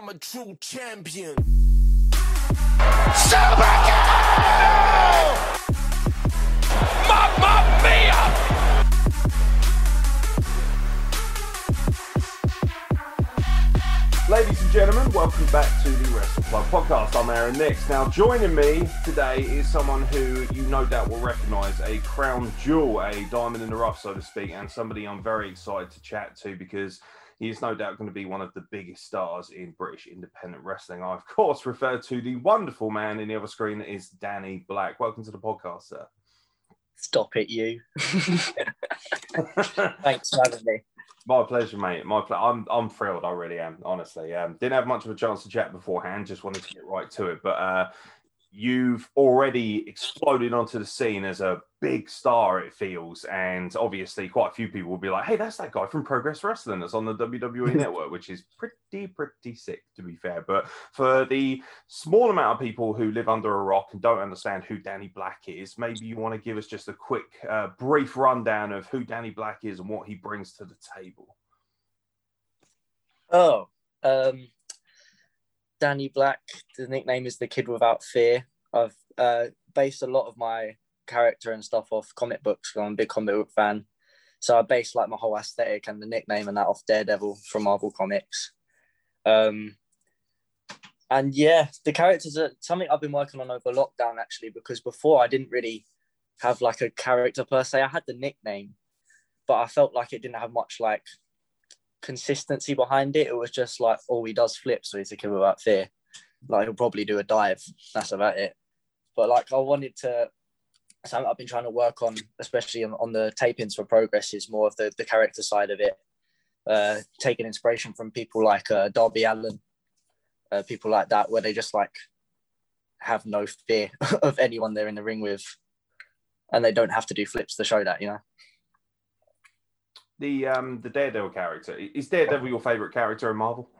I'm a true champion. Mamma mia! Ladies and gentlemen, welcome back to the Wrestle Club podcast. I'm Aaron Nix. Now, joining me today is someone who you no doubt will recognise, a crown jewel, a diamond in the rough, so to speak, and somebody I'm very excited to chat to because he is no doubt going to be one of the biggest stars in British independent wrestling. I, of course, refer to the wonderful man in the other screen that is Danny Black. Welcome to the podcast, sir. Stop it, you. Thanks for having me. My pleasure, mate. My ple- I'm I'm thrilled. I really am. Honestly, um, didn't have much of a chance to chat beforehand. Just wanted to get right to it. But uh, you've already exploded onto the scene as a big star. It feels, and obviously, quite a few people will be like, "Hey, that's that guy from Progress Wrestling that's on the WWE Network," which is pretty pretty sick, to be fair. But for the small amount of people who live under a rock and don't understand who Danny Black is, maybe you want to give us just a quick, uh, brief rundown of who Danny Black is and what he brings to the table. Oh, um, Danny Black. The nickname is the Kid Without Fear. I've uh, based a lot of my character and stuff off comic books. I'm a big comic book fan, so I based like my whole aesthetic and the nickname and that off Daredevil from Marvel Comics. Um, and yeah, the characters are something I've been working on over lockdown actually because before I didn't really have like a character per se. I had the nickname, but I felt like it didn't have much like consistency behind it. It was just like, oh, he does flips, so he's a kid without fear. Like he'll probably do a dive. That's about it. But like I wanted to, something I've been trying to work on, especially on, on the tapings for progress, is more of the the character side of it. Uh, taking inspiration from people like uh, Darby Allin, uh, people like that, where they just like have no fear of anyone they're in the ring with, and they don't have to do flips to show that, you know. The um the Daredevil character is Daredevil your favorite character in Marvel?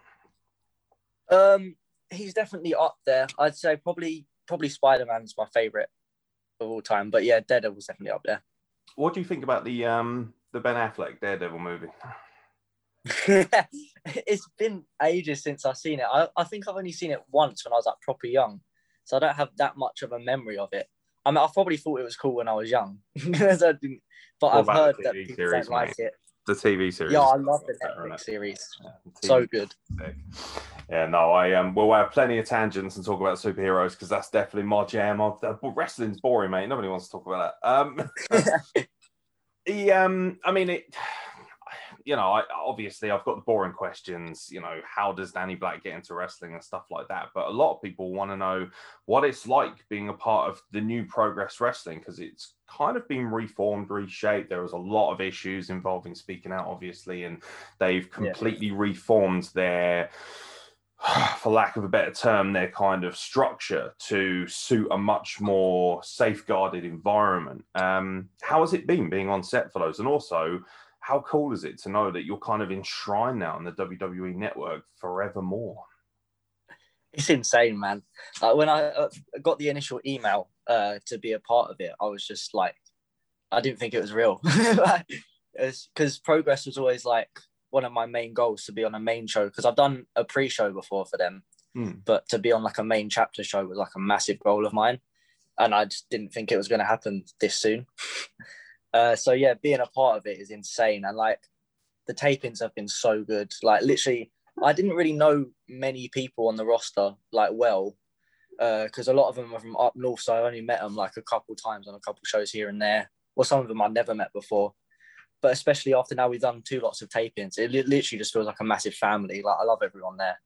Um, he's definitely up there. I'd say probably probably Spider Man's my favorite of all time, but yeah, Daredevil's definitely up there. What do you think about the um the Ben Affleck Daredevil movie? it's been ages since I've seen it. I, I think I've only seen it once when I was like proper young, so I don't have that much of a memory of it. I mean, I probably thought it was cool when I was young, because I didn't, but What I've heard that people series, don't like it. The TV series. Yeah, I love the Netflix series. Yeah, the So good. Yeah, no, I um, we'll have plenty of tangents and talk about superheroes because that's definitely my jam. Of the wrestling's boring, mate. Nobody wants to talk about that. Um, the um, I mean, it. You know, I obviously I've got the boring questions. You know, how does Danny Black get into wrestling and stuff like that? But a lot of people want to know what it's like being a part of the new Progress Wrestling because it's kind of been reformed, reshaped. There was a lot of issues involving speaking out, obviously, and they've Yeah. completely reformed their for lack of a better term, their kind of structure to suit a much more safeguarded environment. Um, how has it been being on set for those? And also, how cool is it to know that you're kind of enshrined now in the WWE network forevermore? it's insane, man. Like when I uh, got the initial email uh, to be a part of it, I was just like, I didn't think it was real. Because progress was always like one of my main goals to be on a main show. Because I've done a pre-show before for them, Hmm. but to be on like a main chapter show was like a massive goal of mine, and I just didn't think it was going to happen this soon. uh, so yeah, being a part of it is insane, and like the tapings have been so good. Like literally, I didn't really know many people on the roster like well, Uh, because a lot of them are from up north. So I only met them like a couple times on a couple shows here and there. Well, some of them I'd never met before. But especially after now we've done two lots of tapings, it li- literally just feels like a massive family. Like I love everyone there.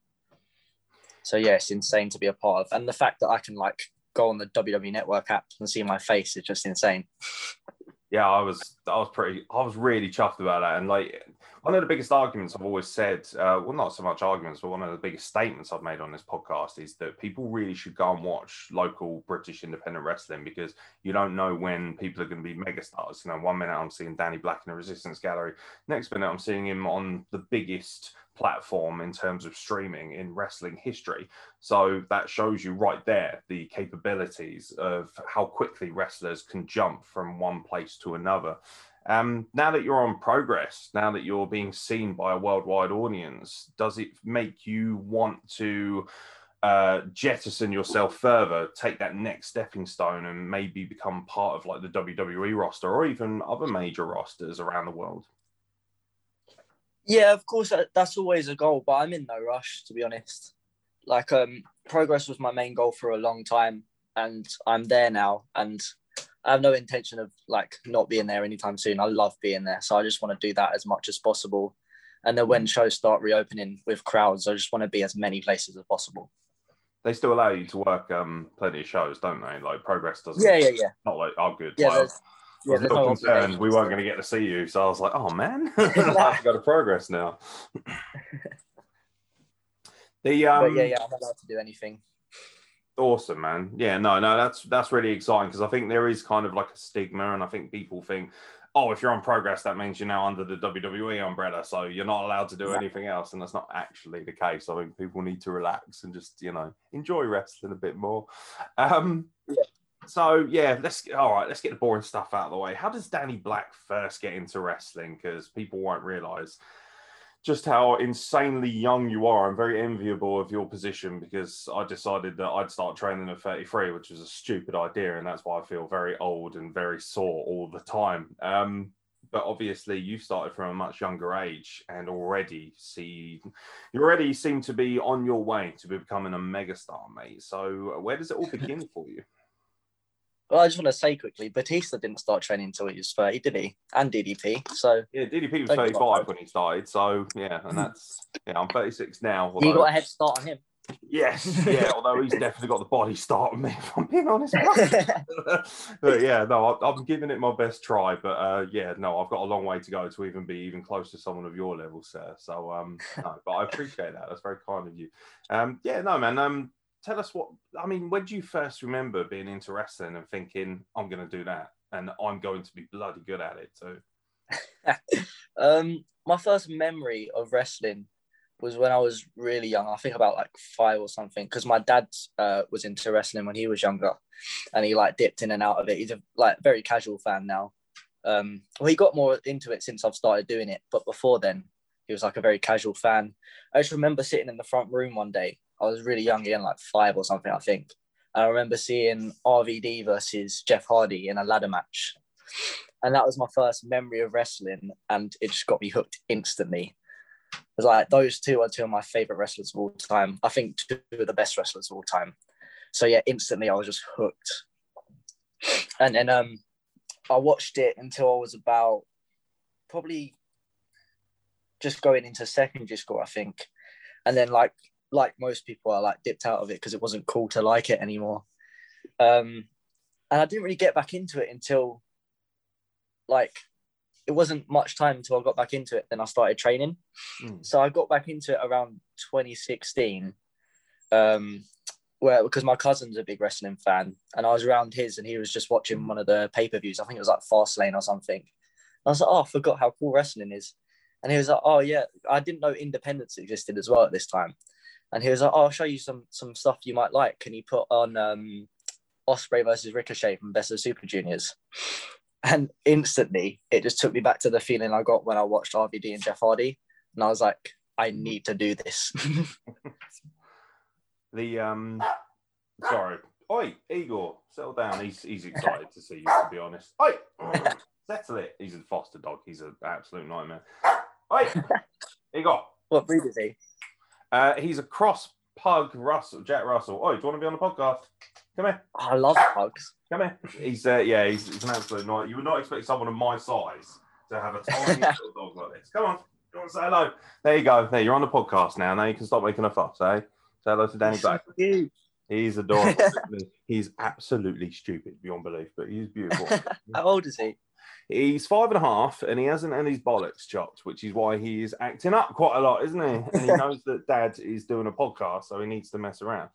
So yeah, it's insane to be a part of, and the fact that I can like go on the WWE Network app and see my face is just insane. yeah, I was I was pretty I was really chuffed about that. And like one of the biggest arguments I've always said, uh, well, not so much arguments, but one of the biggest statements I've made on this podcast is that people really should go and watch local British independent wrestling because you don't know when people are going to be megastars. You know, one minute I'm seeing Danny Black in the Resistance Gallery, next minute I'm seeing him on the biggest platform in terms of streaming in wrestling history. So that shows you right there the capabilities of how quickly wrestlers can jump from one place to another. Um, now that you're on progress, now that you're being seen by a worldwide audience, does it make you want to uh, jettison yourself further, take that next stepping stone, and maybe become part of like the WWE roster or even other major rosters around the world? Yeah, of course, that's always a goal, but I'm in no rush to be honest. Like, um, progress was my main goal for a long time, and I'm there now, and I have no intention of like not being there anytime soon. I love being there, so I just want to do that as much as possible. And then when shows start reopening with crowds, I just want to be as many places as possible. They still allow you to work um, plenty of shows, don't they? Like progress doesn't. Yeah, yeah, yeah, Not like oh, good. yeah. Well, There's, I yeah, was a there's little no concerned we weren't going to get to see you, so I was like, "Oh man, I have to progress now." the um, But yeah, yeah, I'm not allowed to do anything. awesome, man. Yeah, no, no, that's that's really exciting because I think there is kind of like a stigma, and I think people think, "Oh, if you're on progress, that means you're now under the WWE umbrella, so you're not allowed to do Yeah. anything else." And that's not actually the case. I think people need to relax and just you know enjoy wrestling a bit more. Um, Yeah. So yeah, let's all right. Let's get the boring stuff out of the way. How does Danny Black first get into wrestling? Because people won't realize just how insanely young you are. I'm very enviable of your position because I decided that I'd start training at 33, which was a stupid idea, and that's why I feel very old and very sore all the time. Um, but obviously, you started from a much younger age and already see you already seem to be on your way to becoming a megastar, mate. So where does it all begin for you? Well, I just want to say quickly, Batista didn't start training until he was 30, did he? And DDP. So Yeah, DDP was 35 when he started, so yeah, and that's yeah, I'm 36 now. you although- got a head start on him. Yes, yeah. Although he's definitely got the body start on me, if I'm being honest. but yeah, no, I- I'm giving it my best try. But uh, yeah, no, I've got a long way to go to even be even close to someone of your level, sir. So um, no, but I appreciate that. That's very kind of you. Um, yeah, no, man. Um, tell us what I mean. When do you first remember being into wrestling and thinking, I'm going to do that, and I'm going to be bloody good at it too? um, my first memory of wrestling was when I was really young. I think about like five or something, because my dad uh, was into wrestling when he was younger, and he like dipped in and out of it. He's a like very casual fan now. Um, well, he got more into it since I've started doing it, but before then, he was like a very casual fan. I just remember sitting in the front room one day. I was really young, again, like five or something, I think. I remember seeing RVD versus Jeff Hardy in a ladder match. And that was my first memory of wrestling. And it just got me hooked instantly. It was like those two are two of my favorite wrestlers of all time. I think two of the best wrestlers of all time. So yeah, instantly I was just hooked. And then um I watched it until I was about probably just going into secondary school, I think. And then like like most people I like dipped out of it because it wasn't cool to like it anymore. Um and I didn't really get back into it until like it wasn't much time until I got back into it. Then I started training. Mm. So I got back into it around 2016, um, where because my cousin's a big wrestling fan, and I was around his, and he was just watching one of the pay per views. I think it was like Fastlane or something. I was like, oh, I forgot how cool wrestling is. And he was like, oh yeah, I didn't know Independence existed as well at this time. And he was like, oh, I'll show you some some stuff you might like. Can you put on um, Ospreay versus Ricochet from Best of Super Juniors. And instantly, it just took me back to the feeling I got when I watched RVD and Jeff Hardy. And I was like, I need to do this. The um, sorry, oi, Igor, settle down. He's he's excited to see you. To be honest, oi, settle it. He's a foster dog. He's an absolute nightmare. Oi, Igor. what breed is he? Uh, he's a cross pug Russell, Jack Russell. Oh, do you want to be on the podcast? Come here, I love pugs. come here. He's uh, yeah, he's, he's an absolute night. You would not expect someone of my size to have a tiny little dog like this. Come on, you want to say hello? There you go. There, you're on the podcast now. Now you can stop making a fuss, eh? Say hello to Danny Black. Cute. He's adorable. he's absolutely stupid beyond belief, but he's beautiful. How old is he? He's five and a half, and he hasn't had his bollocks chopped, which is why he is acting up quite a lot, isn't he? And he knows that Dad is doing a podcast, so he needs to mess around.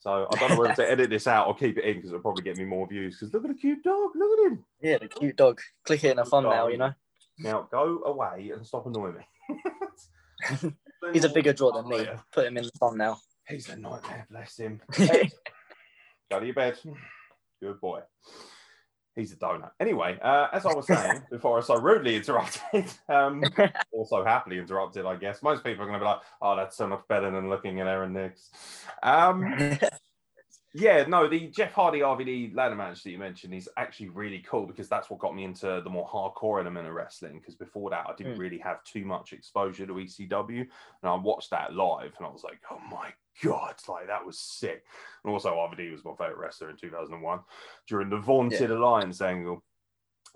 So I don't know whether to edit this out or keep it in because it'll probably get me more views. Because look at the cute dog, look at him. Yeah, the cute dog. Click it in a thumbnail, you know. Now go away and stop annoying me. He's a bigger draw than me. Put him in the thumbnail. He's a nightmare, bless him. Go to your bed. Good boy. He's a donut. Anyway, uh, as I was saying before I so rudely interrupted, um, also happily interrupted, I guess. Most people are going to be like, oh, that's so much better than looking at Aaron Nix. Um, yeah, no, the Jeff Hardy RVD ladder match that you mentioned is actually really cool because that's what got me into the more hardcore element of wrestling. Because before that, I didn't Mm. really have too much exposure to ECW, and I watched that live, and I was like, oh my god, like that was sick. And also, RVD was my favorite wrestler in 2001 during the Vaunted Alliance angle.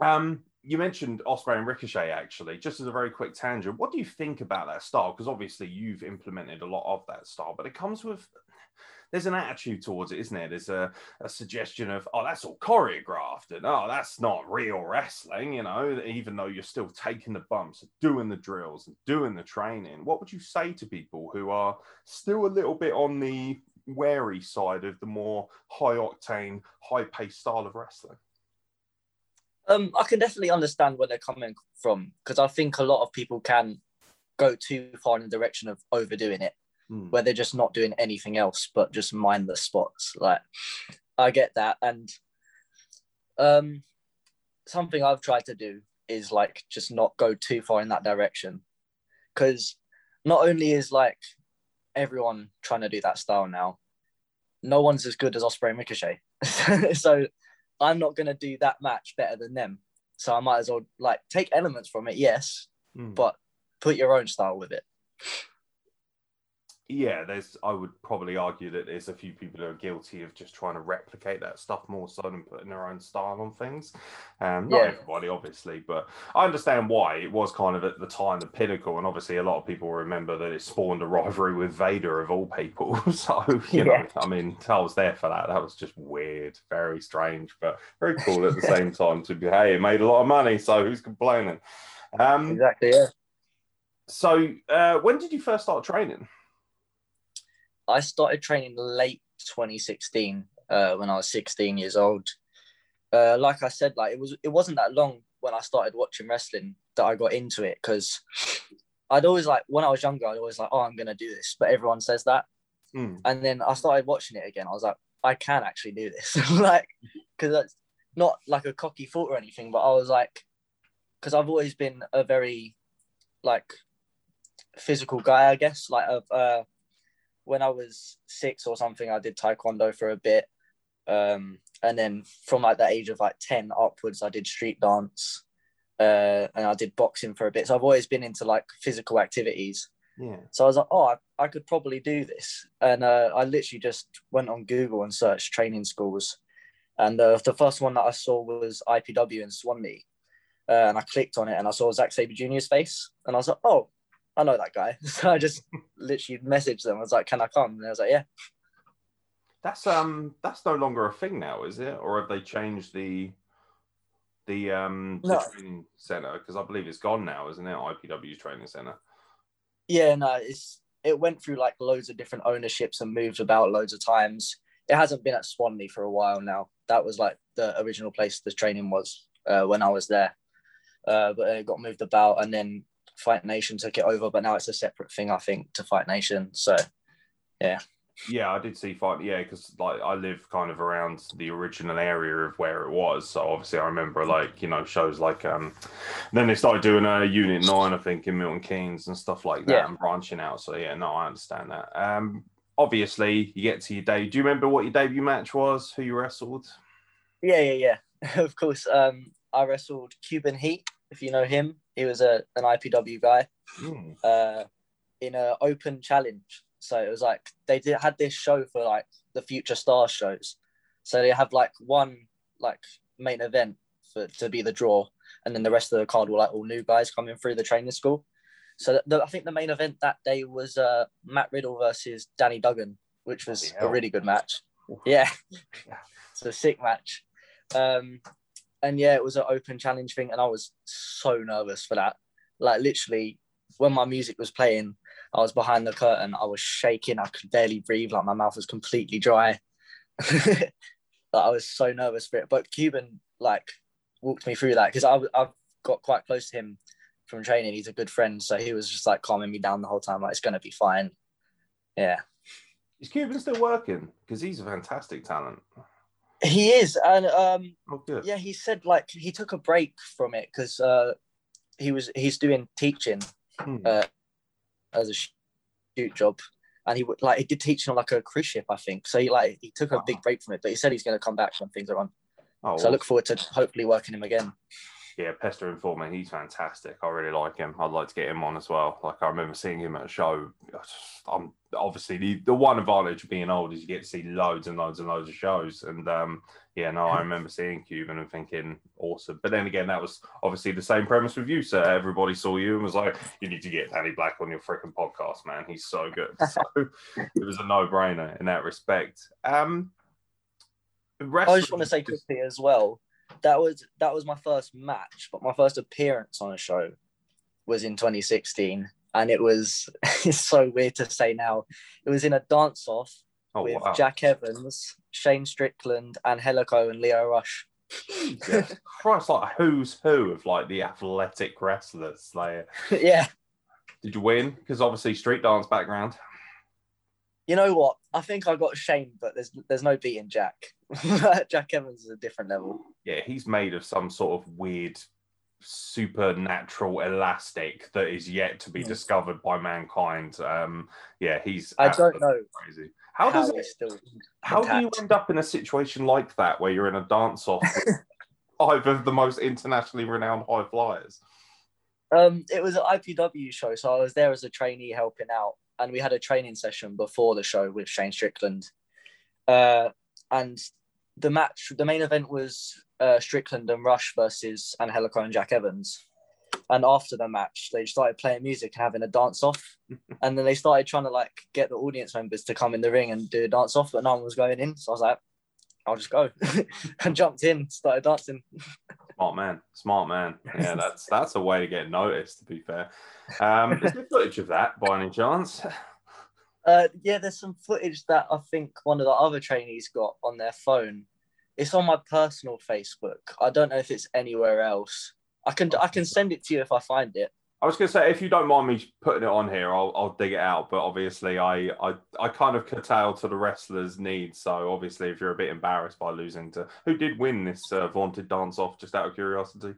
Um, you mentioned Ospreay and Ricochet actually. Just as a very quick tangent, what do you think about that style? Because obviously you've implemented a lot of that style, but it comes with there's an attitude towards it, isn't there? There's a, a suggestion of, oh, that's all choreographed, and oh, that's not real wrestling, you know, even though you're still taking the bumps, doing the drills, and doing the training. What would you say to people who are still a little bit on the wary side of the more high octane, high paced style of wrestling? Um, I can definitely understand where they're coming from because I think a lot of people can go too far in the direction of overdoing it, Hmm. where they're just not doing anything else but just mindless spots. Like, I get that, and um, something I've tried to do is like just not go too far in that direction, because not only is like everyone trying to do that style now, no one's as good as Ospreay and Ricochet, so I'm not gonna do that match better than them. So I might as well like take elements from it, yes, Hmm. but put your own style with it. Yeah, there's. I would probably argue that there's a few people who are guilty of just trying to replicate that stuff more so than putting their own style on things. Um, not Yeah. everybody, obviously, but I understand why it was kind of at the time the pinnacle, and obviously a lot of people remember that it spawned a rivalry with Vader of all people. so you know, I mean, I was there for that. That was just weird, very strange, but very cool at the same time. To be, hey, it made a lot of money, so who's complaining? Um, Exactly, yeah. so uh, when did you first start training? I started training late 2016 uh, when I was 16 years old. Uh, like I said, like it was it wasn't that long when I started watching wrestling that I got into it because I'd always like when I was younger I'd always like oh I'm gonna do this but everyone says that Hmm. and then I started watching it again I was like I can actually do this like because that's not like a cocky thought or anything but I was like because I've always been a very like physical guy I guess like of uh when I was six or something, I did taekwondo for a bit. Um, and then from like the age of like 10 upwards, I did street dance uh, and I did boxing for a bit. So I've always been into like physical activities. Yeah. So I was like, oh, I, I could probably do this. And uh, I literally just went on Google and searched training schools. And uh, the first one that I saw was IPW in Swanley. Uh, and I clicked on it and I saw Zack Sabre Jr.'s face. And I was like, oh, I know that guy. So I just literally messaged them. I was like, can I come? And I was like, yeah. That's um that's no longer a thing now, is it? Or have they changed the the um the training center? Because I believe it's gone now, isn't it? IPW's training center. Yeah, no, it's it went through like loads of different ownerships and moved about loads of times. It hasn't been at Swanley for a while now. That was like the original place the training was uh, when I was there. Uh, but it got moved about and then Fight Nation took it over, but now it's a separate thing, I think, to Fight Nation. So Yeah, Yeah, I did see fight. Yeah, because like I live kind of around the original area of where it was, so obviously I remember like you know shows like um. Then they started doing a uh, Unit Nine, I think, in Milton Keynes and stuff like that, Yeah. and branching out. So yeah, no, I understand that. Um, obviously you get to your day. Do you remember what your debut match was? Who you wrestled? yeah, yeah, yeah. of course. Um, I wrestled Cuban Heat, if you know him. He was a an IPW guy. Hmm. uh, in a open challenge. So it was like they did had this show for like the future stars shows. So they have like one like main event for to be the draw, and then the rest of the card were like all new guys coming through the training school. So the, I think the main event that day was uh, Matt Riddle versus Danny Duggan, which was a really good match. Yeah, it's a sick match. Um, and yeah, it was an open challenge thing, and I was so nervous for that. Like literally, when my music was playing, I was behind the curtain. I was shaking. I could barely breathe. Like my mouth was completely dry. like, I was so nervous for it. But Cuban like walked me through that because I've I've got quite close to him from training. He's a good friend, so he was just like calming me down the whole time. Like it's gonna be fine. Yeah, Is Cuban still working? Because he's a fantastic talent. He is, and um, Oh, yeah, he said like he took a break from it because uh, he was he's doing teaching Hmm. uh, as a shoot job, and he would like he did teaching on like a cruise ship, I think. So he like he took a big break from it, but he said he's going to come back when things are on. oh, So I look forward to hopefully working him again. Yeah, Pester Informer, he's fantastic. I really like him. I'd like to get him on as well. Like I remember seeing him at a show. I'm obviously the, the one advantage of being old is you get to see loads and loads and loads of shows. And um, yeah, no, I remember seeing Cuban and thinking awesome. But then again, that was obviously the same premise with you, sir. Everybody saw you and was like, you need to get Danny Black on your freaking podcast, man. He's so good. So it was a no brainer in that respect. Um, I just want to say quickly as well that was that was my first match, but my first appearance on a show was in 2016, and it was it's so weird to say now. It was in a dance off oh, with wow. Jack Evans, Shane Strickland, and Angelico and Lio Rush. Jesus Christ, like who's who of like the athletic wrestlers. Like, yeah, did you win? Because obviously street dance background. You know what? I think I got Shane, but there's there's no beating Jack. Jack Evans is a different level. Yeah, he's made of some sort of weird supernatural elastic that is yet to be Yeah. discovered by mankind. Um, yeah, he's I don't know crazy. How does how it still. how do you end up in a situation like that where you're in a dance off with five of the most internationally renowned high flyers? Um, it was an IPW show, so I was there as a trainee helping out, and we had a training session before the show with Shane Strickland. Uh, and the match, the main event was uh, Strickland and Rush versus Angelico and Jack Evans. And after the match, they started playing music and having a dance off, and then they started trying to like get the audience members to come in the ring and do a dance off, but no one was going in. So I was like, I'll just go, and jumped in, started dancing. Smart man, smart man. Yeah, that's that's a way to get noticed. To be fair, um, is there footage of that by any chance? Uh, yeah, there's some footage that I think one of the other trainees got on their phone. It's on my personal Facebook. I don't know if it's anywhere else. I can I can send it to you if I find it. I was going to say, if you don't mind me putting it on here, I'll, I'll dig it out. But obviously, I, I I kind of curtail to the wrestlers' needs. So obviously, if you're a bit embarrassed by losing to who did win this uh, vaunted dance off, just out of curiosity.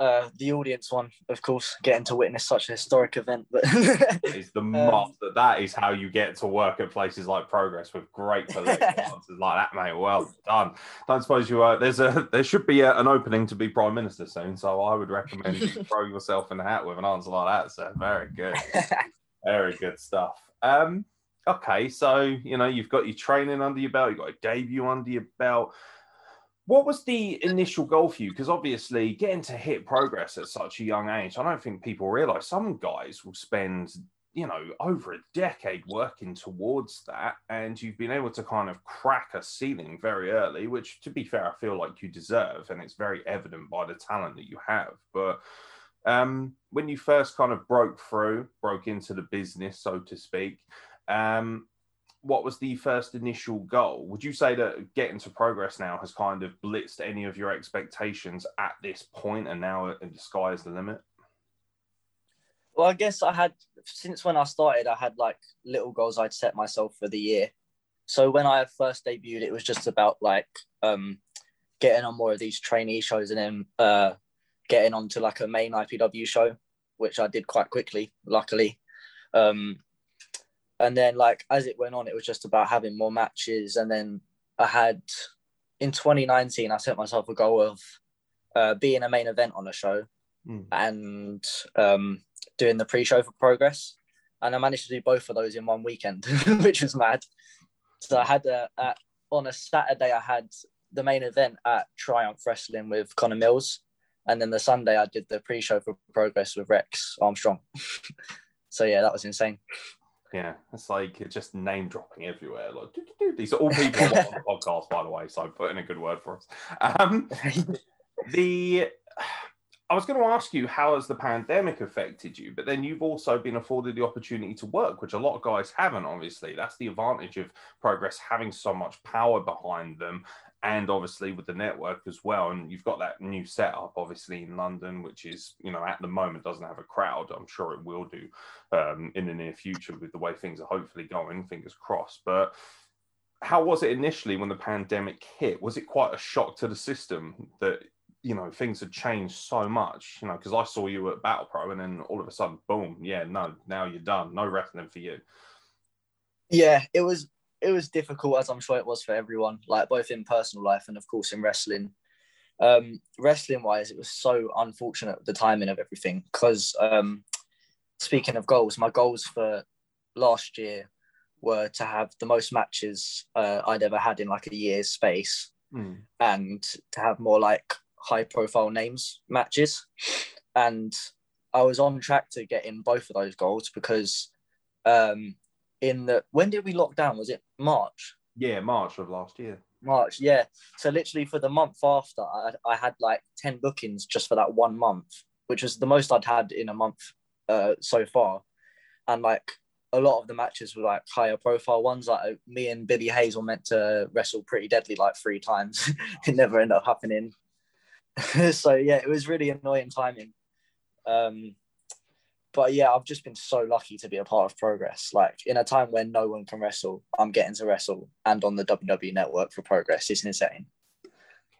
Uh, the audience one, of course, getting to witness such a historic event. But it's the mark that that is how you get to work at places like Progress with great political answers like that, mate. Well done. Don't suppose you uh, there's a there should be a, an opening to be prime minister soon, so I would recommend you throw yourself in the hat with an answer like that. So very good. Very good stuff. Um, okay, so you know you've got your training under your belt, you've got a debut under your belt. What was the initial goal for you? Because obviously, getting to hit progress at such a young age, I don't think people realize some guys will spend, you know, over a decade working towards that, and you've been able to kind of crack a ceiling very early, which, to be fair, I feel like you deserve, and it's very evident by the talent that you have. But um, when you first kind of broke through, broke into the business, so to speak, um, what was the first initial goal? Would you say that getting to progress now has kind of blitzed any of your expectations at this point, and now the sky is the limit? well, I guess I had since when I started, I had like little goals I'd set myself for the year. So when I first debuted, it was just about like um, getting on more of these trainee shows and then uh, getting onto like a main IPW show, which I did quite quickly, luckily. Um, and then like as it went on, it was just about having more matches. And then I had in 2019, I set myself a goal of uh, being a main event on a show Mm. and um, doing the pre-show for Progress. And I managed to do both of those in one weekend, which was mad. So I had a, a on a Saturday, I had the main event at Triumph Wrestling with Connor Mills, and then the Sunday I did the pre-show for Progress with Rex Armstrong. so yeah, that was insane. Yeah, it's like it's just name dropping everywhere. Like doo, doo, doo. these are all people on the podcast, by the way. So i put in a good word for us. Um, the I was going to ask you how has the pandemic affected you, but then you've also been afforded the opportunity to work, which a lot of guys haven't. Obviously, that's the advantage of progress having so much power behind them, and obviously with the network as well. And you've got that new setup, obviously in London, which is you know at the moment doesn't have a crowd. I'm sure it will do um, in the near future with the way things are hopefully going. Fingers crossed, but how was it initially when the pandemic hit? Was it quite a shock to the system that you know things had changed so much? You know, because I saw you at Battle Pro, and then all of a sudden, boom, yeah, no, now you're done, no wrestling for you. Yeah, it was it was difficult as I'm sure it was for everyone, like both in personal life and of course in wrestling. Um, wrestling wise, it was so unfortunate the timing of everything because um, speaking of goals, my goals for last year were to have the most matches uh, I'd ever had in like a year's space Mm. and to have more like high profile names matches. And I was on track to get in both of those goals because um, in the when did we lock down? Was it March? Yeah, March of last year. March, yeah. So literally for the month after, I, I had like 10 bookings just for that one month, which was the most I'd had in a month uh, so far. And like a lot of the matches were like higher profile ones. Like me and Billy Hayes were meant to wrestle pretty deadly like three times. it never ended up happening. so yeah, it was really annoying timing. Um, but yeah, I've just been so lucky to be a part of Progress. Like in a time when no one can wrestle, I'm getting to wrestle and on the WWE network for Progress. It's insane.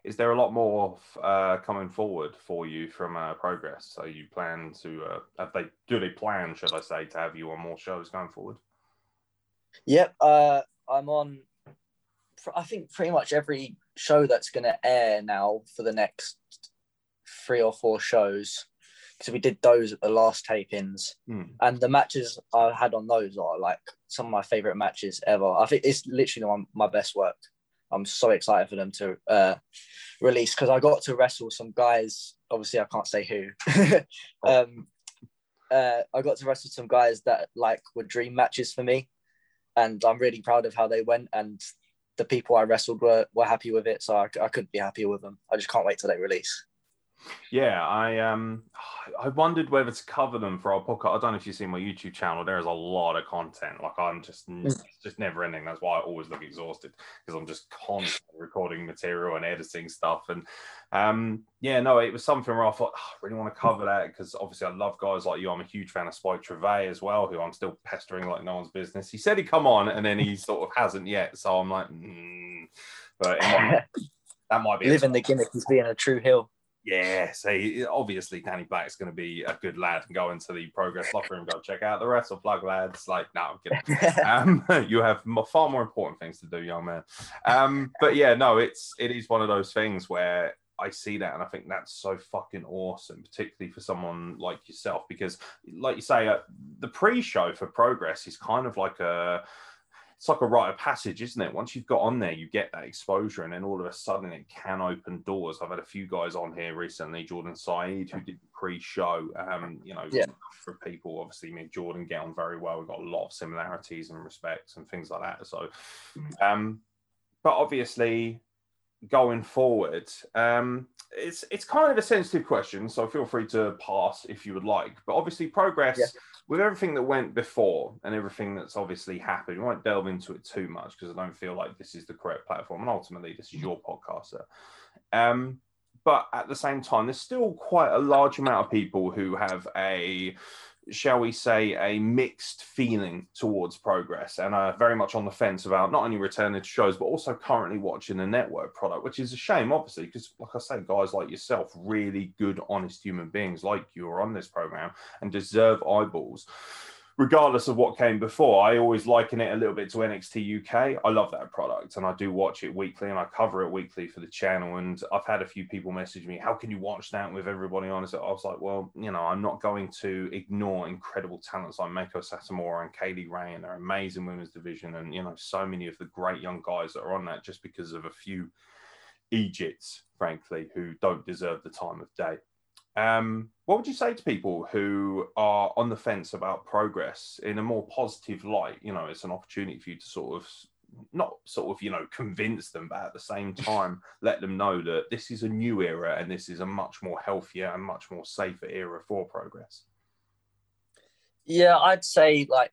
Is there a lot more uh, coming forward for you from uh, Progress? So you plan to uh, have they do they plan, should I say, to have you on more shows going forward? Yep, uh, I'm on. I think pretty much every show that's going to air now for the next three or four shows because we did those at the last tapings, Mm. and the matches I had on those are like some of my favorite matches ever. I think it's literally one my best work. I'm so excited for them to uh, release because I got to wrestle some guys. Obviously, I can't say who. um, uh, I got to wrestle some guys that like were dream matches for me, and I'm really proud of how they went. And the people I wrestled were were happy with it, so I, I couldn't be happier with them. I just can't wait till they release. Yeah, I um I wondered whether to cover them for our podcast. I don't know if you've seen my YouTube channel. There is a lot of content. Like I'm just it's just never ending. That's why I always look exhausted because I'm just constantly recording material and editing stuff. And um yeah, no, it was something where I thought "Oh, I really want to cover that because obviously I love guys like you. I'm a huge fan of Spike Trivet as well, who I'm still pestering like no one's business. He said he'd come on and then he sort of hasn't yet. So I'm like, mm. but might, that might be Living the gimmick is being a true heel. Yeah, see, obviously Danny Black's going to be a good lad and go into the progress locker room, go check out the Wrestle Club lads. Like, no, I'm kidding. Um, you have far more important things to do, young man. Um, but yeah, no, it's it is one of those things where I see that and I think that's so fucking awesome, particularly for someone like yourself, because like you say, uh, the pre-show for progress is kind of like a it's like a rite of passage, isn't it? Once you've got on there, you get that exposure, and then all of a sudden it can open doors. I've had a few guys on here recently, Jordan Saeed, who did pre-show. Um, you know, Yeah. for people, obviously, me and Jordan get on very well. We've got a lot of similarities and respects and things like that. So, um, but obviously, going forward, um, it's it's kind of a sensitive question, so feel free to pass if you would like. But obviously, progress Yeah. with everything that went before and everything that's obviously happened. We won't delve into it too much because I don't feel like this is the correct platform, and ultimately, this is your podcast. Sir. Um, but at the same time, there's still quite a large amount of people who have a shall we say, a mixed feeling towards progress and are very much on the fence about not only returning to shows, but also currently watching the network product, which is a shame, obviously, because, like I say, guys like yourself, really good, honest human beings like you are on this program and deserve eyeballs. Regardless of what came before, I always liken it a little bit to NXT UK. I love that product and I do watch it weekly and I cover it weekly for the channel. And I've had a few people message me, How can you watch that with everybody on? So I was like, Well, you know, I'm not going to ignore incredible talents like Meiko Satomura and Kay Lee Ray and their amazing women's division. And, you know, so many of the great young guys that are on that just because of a few Egypts, frankly, who don't deserve the time of day. Um, what would you say to people who are on the fence about progress in a more positive light? You know, it's an opportunity for you to sort of not sort of you know convince them, but at the same time let them know that this is a new era and this is a much more healthier and much more safer era for progress. Yeah, I'd say like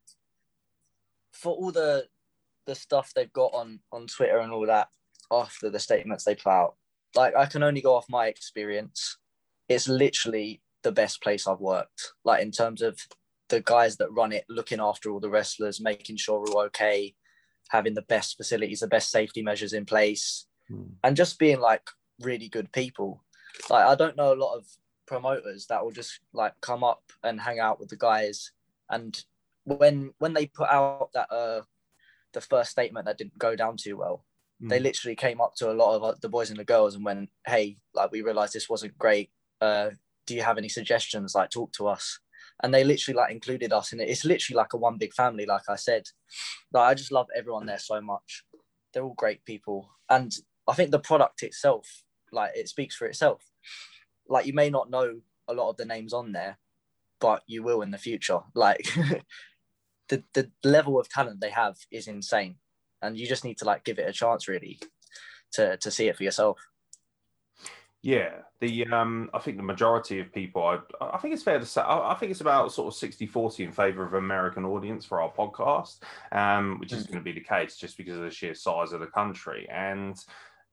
for all the the stuff they've got on on Twitter and all that after the statements they put out, like I can only go off my experience. It's literally the best place I've worked. Like in terms of the guys that run it, looking after all the wrestlers, making sure we're okay, having the best facilities, the best safety measures in place, Hmm. and just being like really good people. Like I don't know a lot of promoters that will just like come up and hang out with the guys and when when they put out that uh the first statement that didn't go down too well they Mm. literally came up to a lot of uh, the boys and the girls and went hey like we realized this wasn't great uh do you have any suggestions? Like talk to us. And they literally like included us in it. It's literally like a one big family like i said. Like i just love everyone there so much. They're all great people. And i think the product itself like it speaks for itself. Like you may not know a lot of the names on there but you will in the future. Like the the level of talent they have is insane. And you just need to like give it a chance really to to see it for yourself Yeah, the um, I think the majority of people, I, I think it's fair to say, I, I think it's about sort of 60 40 in favor of American audience for our podcast, um, which is Mm. going to be the case just because of the sheer size of the country. And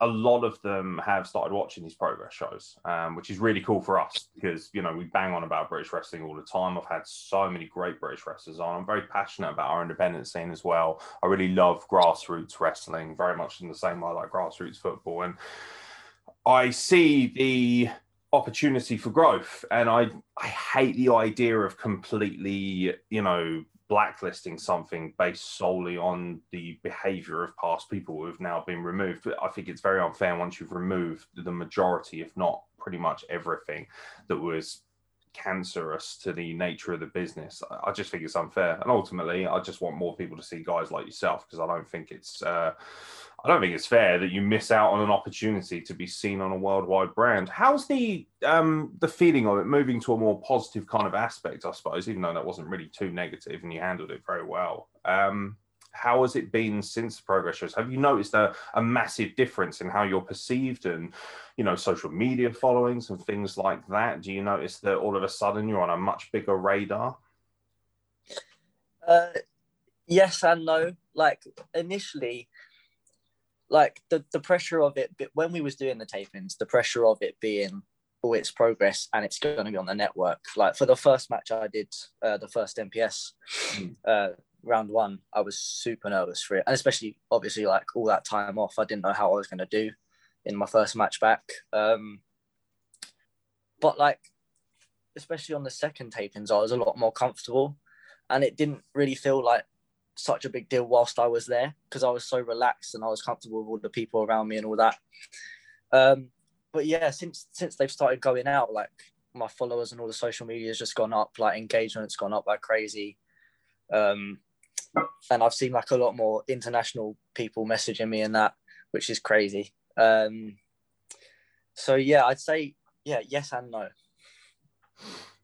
a lot of them have started watching these progress shows, um, which is really cool for us because, you know, we bang on about British wrestling all the time. I've had so many great British wrestlers on. I'm very passionate about our independent scene as well. I really love grassroots wrestling, very much in the same way I like grassroots football. And I see the opportunity for growth, and I I hate the idea of completely, you know, blacklisting something based solely on the behavior of past people who have now been removed. I think it's very unfair once you've removed the majority, if not pretty much everything, that was cancerous to the nature of the business. I- just think it's unfair, and ultimately, I just want more people to see guys like yourself because I don't think it's. Uh, I don't think it's fair that you miss out on an opportunity to be seen on a worldwide brand. How's the um, the feeling of it moving to a more positive kind of aspect? I suppose, even though that wasn't really too negative, and you handled it very well. Um, how has it been since the progress shows? Have you noticed a, a massive difference in how you're perceived and, you know, social media followings and things like that? Do you notice that all of a sudden you're on a much bigger radar? uh yes and no like initially like the, the pressure of it but when we was doing the tapings the pressure of it being all it's progress and it's going to be on the network. Like for the first match i did uh, the first NPS Mm. uh, round one i was super nervous for it. And especially obviously like all that time off i didn't know how i was going to do in my first match back. Um but like especially on the second tapings i was a lot more comfortable and it didn't really feel like such a big deal whilst I was there because I was so relaxed and I was comfortable with all the people around me and all that. Um, but yeah, since since they've started going out, like my followers and all the social media has just gone up, like engagement's gone up like crazy. Um, and I've seen like a lot more international people messaging me and that, which is crazy. Um, so yeah, I'd say yeah, yes and no.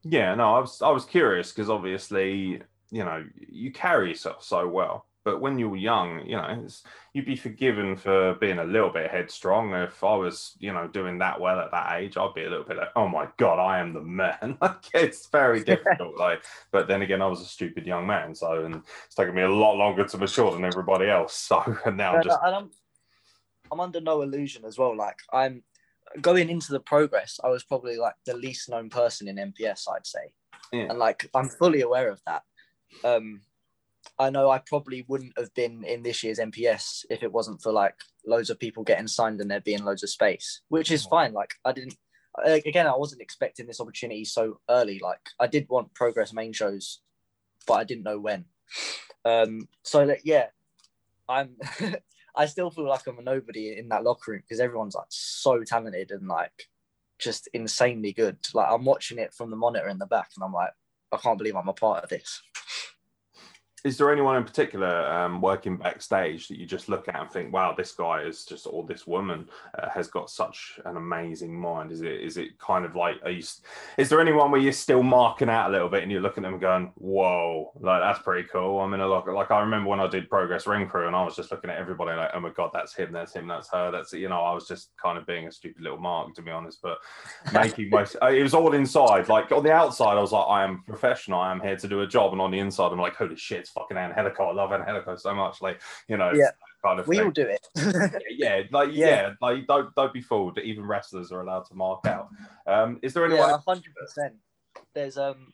Yeah, no, I was I was curious because obviously, you know, you carry yourself so well. But when you were young, you know, it's, you'd be forgiven for being a little bit headstrong. If I was, you know, doing that well at that age, I'd be a little bit like, "Oh my god, I am the man." like it's very difficult. like, but then again, I was a stupid young man, so and it's taken me a lot longer to mature than everybody else. So and now I'm uh, just and I'm, I'm under no illusion as well. Like I'm going into the progress, I was probably like the least known person in NPS, I'd say, Yeah. and like I'm fully aware of that. Um, I know I probably wouldn't have been in this year's NPS if it wasn't for like loads of people getting signed and there being loads of space, which is fine. Like I didn't. Again, I wasn't expecting this opportunity so early. Like I did want progress main shows, but I didn't know when. Um, so like, yeah, I'm I still feel like I'm a nobody in that locker room because everyone's like so talented and like just insanely good. Like I'm watching it from the monitor in the back and I'm like, I can't believe I'm a part of this. Is there anyone in particular um, working backstage that you just look at and think, "Wow, this guy is just," or this woman uh, has got such an amazing mind? Is it is it kind of like, are you, is there anyone where you're still marking out a little bit and you're looking at them going, "Whoa, like that's pretty cool." I'm in a locker. Like I remember when I did Progress Ring Crew and I was just looking at everybody like, "Oh my god, that's him, that's him, that's her, that's you know." I was just kind of being a stupid little mark to be honest, but making my uh, it was all inside. Like on the outside, I was like, I am professional. I am here to do a job, and on the inside, I'm like, holy shit, fucking Angelico. I love Angelico so much. Like you know, Yeah. kind of We thing. all do it. yeah, like yeah. Yeah. like don't don't be fooled that even wrestlers are allowed to mark out. Um, is there anyone? yeah, hundred percent. There's um,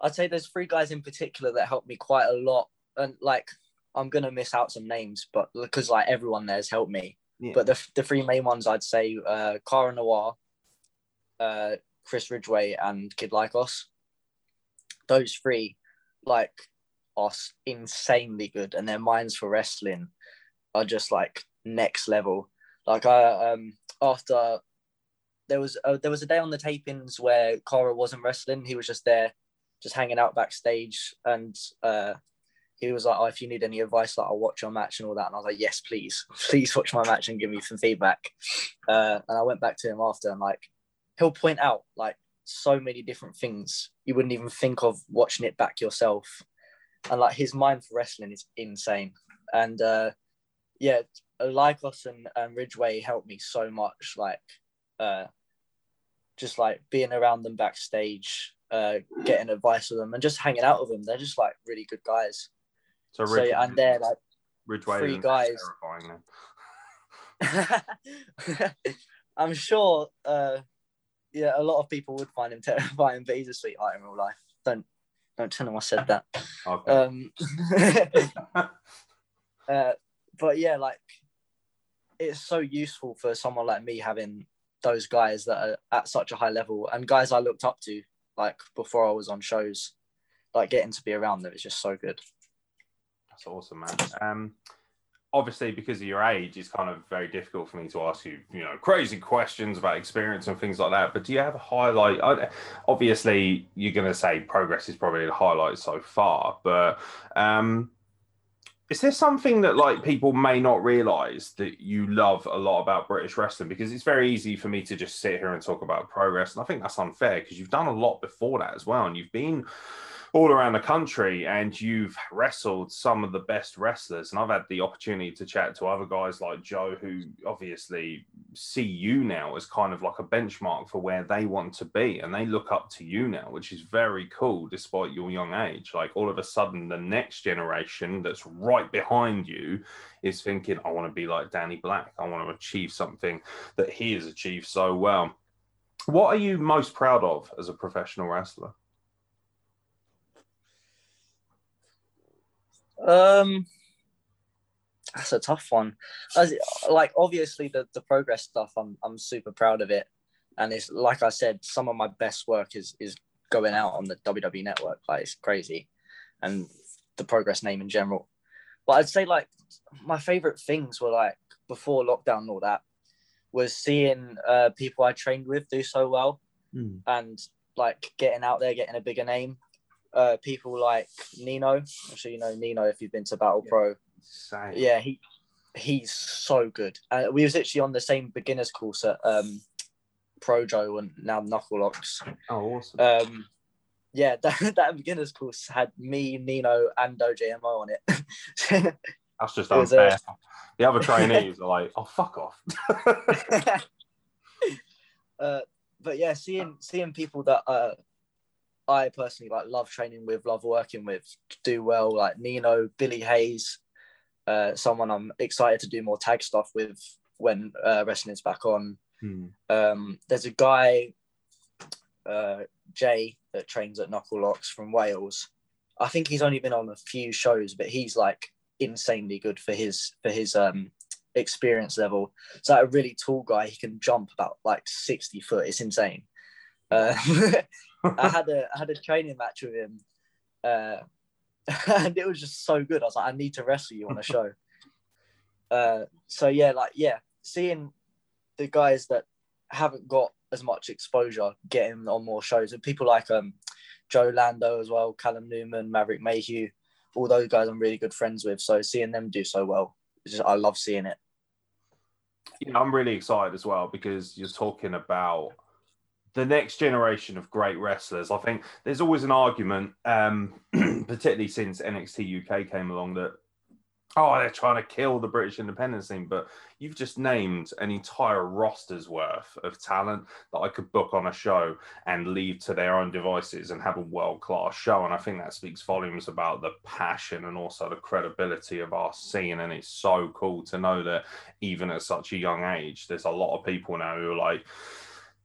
I'd say there's three guys in particular that helped me quite a lot, and like I'm gonna miss out some names, but because like everyone there's helped me. Yeah. But the the three main ones I'd say uh Cara Noir, uh Chris Ridgway and Kid Lykos. Those three like are insanely good and their minds for wrestling are just like next level. Like I um after there was a, there was a day on the tapings where Cara wasn't wrestling. He was just there, just hanging out backstage, and uh, he was like, "Oh, if you need any advice, like I'll watch your match and all that." And I was like, "Yes, please, please watch my match and give me some feedback." Uh, and I went back to him after, and like he'll point out like so many different things you wouldn't even think of watching it back yourself, and like his mind for wrestling is insane. And uh, yeah, Lykos and, and Ridgeway helped me so much. Like uh, just like being around them backstage, uh, getting advice with them, and just hanging out with them. They're just like really good guys. So, So Ridgeway, yeah, and they're like Ridgeway three guys. terrifying. I'm sure, uh, yeah, a lot of people would find him terrifying, but he's a sweetheart in real life. Don't don't tell him I said that. Okay. Um, uh, but yeah, like it's so useful for someone like me having those guys that are at such a high level and guys I looked up to, like before I was on shows, like getting to be around them is just so good. That's awesome, man. Um, obviously, because of your age, it's kind of very difficult for me to ask you, you know, crazy questions about experience and things like that. But do you have a highlight? I- Obviously, you're going to say progress is probably the highlight so far, but um, is there something that like people may not realize that you love a lot about British wrestling? Because it's very easy for me to just sit here and talk about progress, and I think that's unfair because you've done a lot before that as well, and you've been all around the country and you've wrestled some of the best wrestlers. And i've had the opportunity to chat to other guys like joe who obviously see you now as kind of like a benchmark for where they want to be. And they look up to you now which is very cool despite your young age. Like all of a sudden the next generation that's right behind you is thinking i want to be like danny black. I want to achieve something that he has achieved so well. What are you most proud of as a professional wrestler Um, that's a tough one. As, like obviously the the progress stuff, I'm I'm super proud of it, and it's like I said, some of my best work is is going out on the WWE network. Like it's crazy, and the progress name in general. But I'd say like my favorite things were like before lockdown and all that was seeing uh, people I trained with do so well and like getting out there, getting a bigger name. Uh, people like Nino. I'm sure you know Nino if you've been to Battle Yeah. Pro. Same. Yeah, he he's so good. Uh, we was actually on the same beginners course at um, Projo and now Knuckle Locks. Oh, awesome. Um, yeah, that, that beginners course had me, Nino, and OJMO on it. That's just was, unfair. uh, the other trainees are like, oh, fuck off. uh, but yeah, seeing seeing people that uh, I personally like love training with, love working with, do well, like Nino, Billy Hayes, uh, someone I'm excited to do more tag stuff with when uh, wrestling's back on. Hmm. Um, there's a guy, uh, Jay, that trains at Knuckle Locks from Wales. I think he's only been on a few shows, but he's like insanely good for his for his um experience level. It's like a really tall guy. He can jump about like 60 foot. It's insane. Uh, I had a I had a training match with him, uh, and it was just so good. I was like, I need to wrestle you on a show. uh, so yeah, like yeah, seeing the guys that haven't got as much exposure getting on more shows, and people like um Joe Lando as well, Callum Newman, Maverick Mayhew, all those guys I'm really good friends with. So seeing them do so well, just, I love seeing it. you know, I'm really excited as well because you're talking about the next generation of great wrestlers. I think there's always an argument, um, particularly since NXT UK came along, that oh, they're trying to kill the British independence scene. But you've just named an entire roster's worth of talent that I could book on a show and leave to their own devices and have a world class show. And I think that speaks volumes about the passion and also the credibility of our scene. And it's so cool to know that even at such a young age, there's a lot of people now who are like,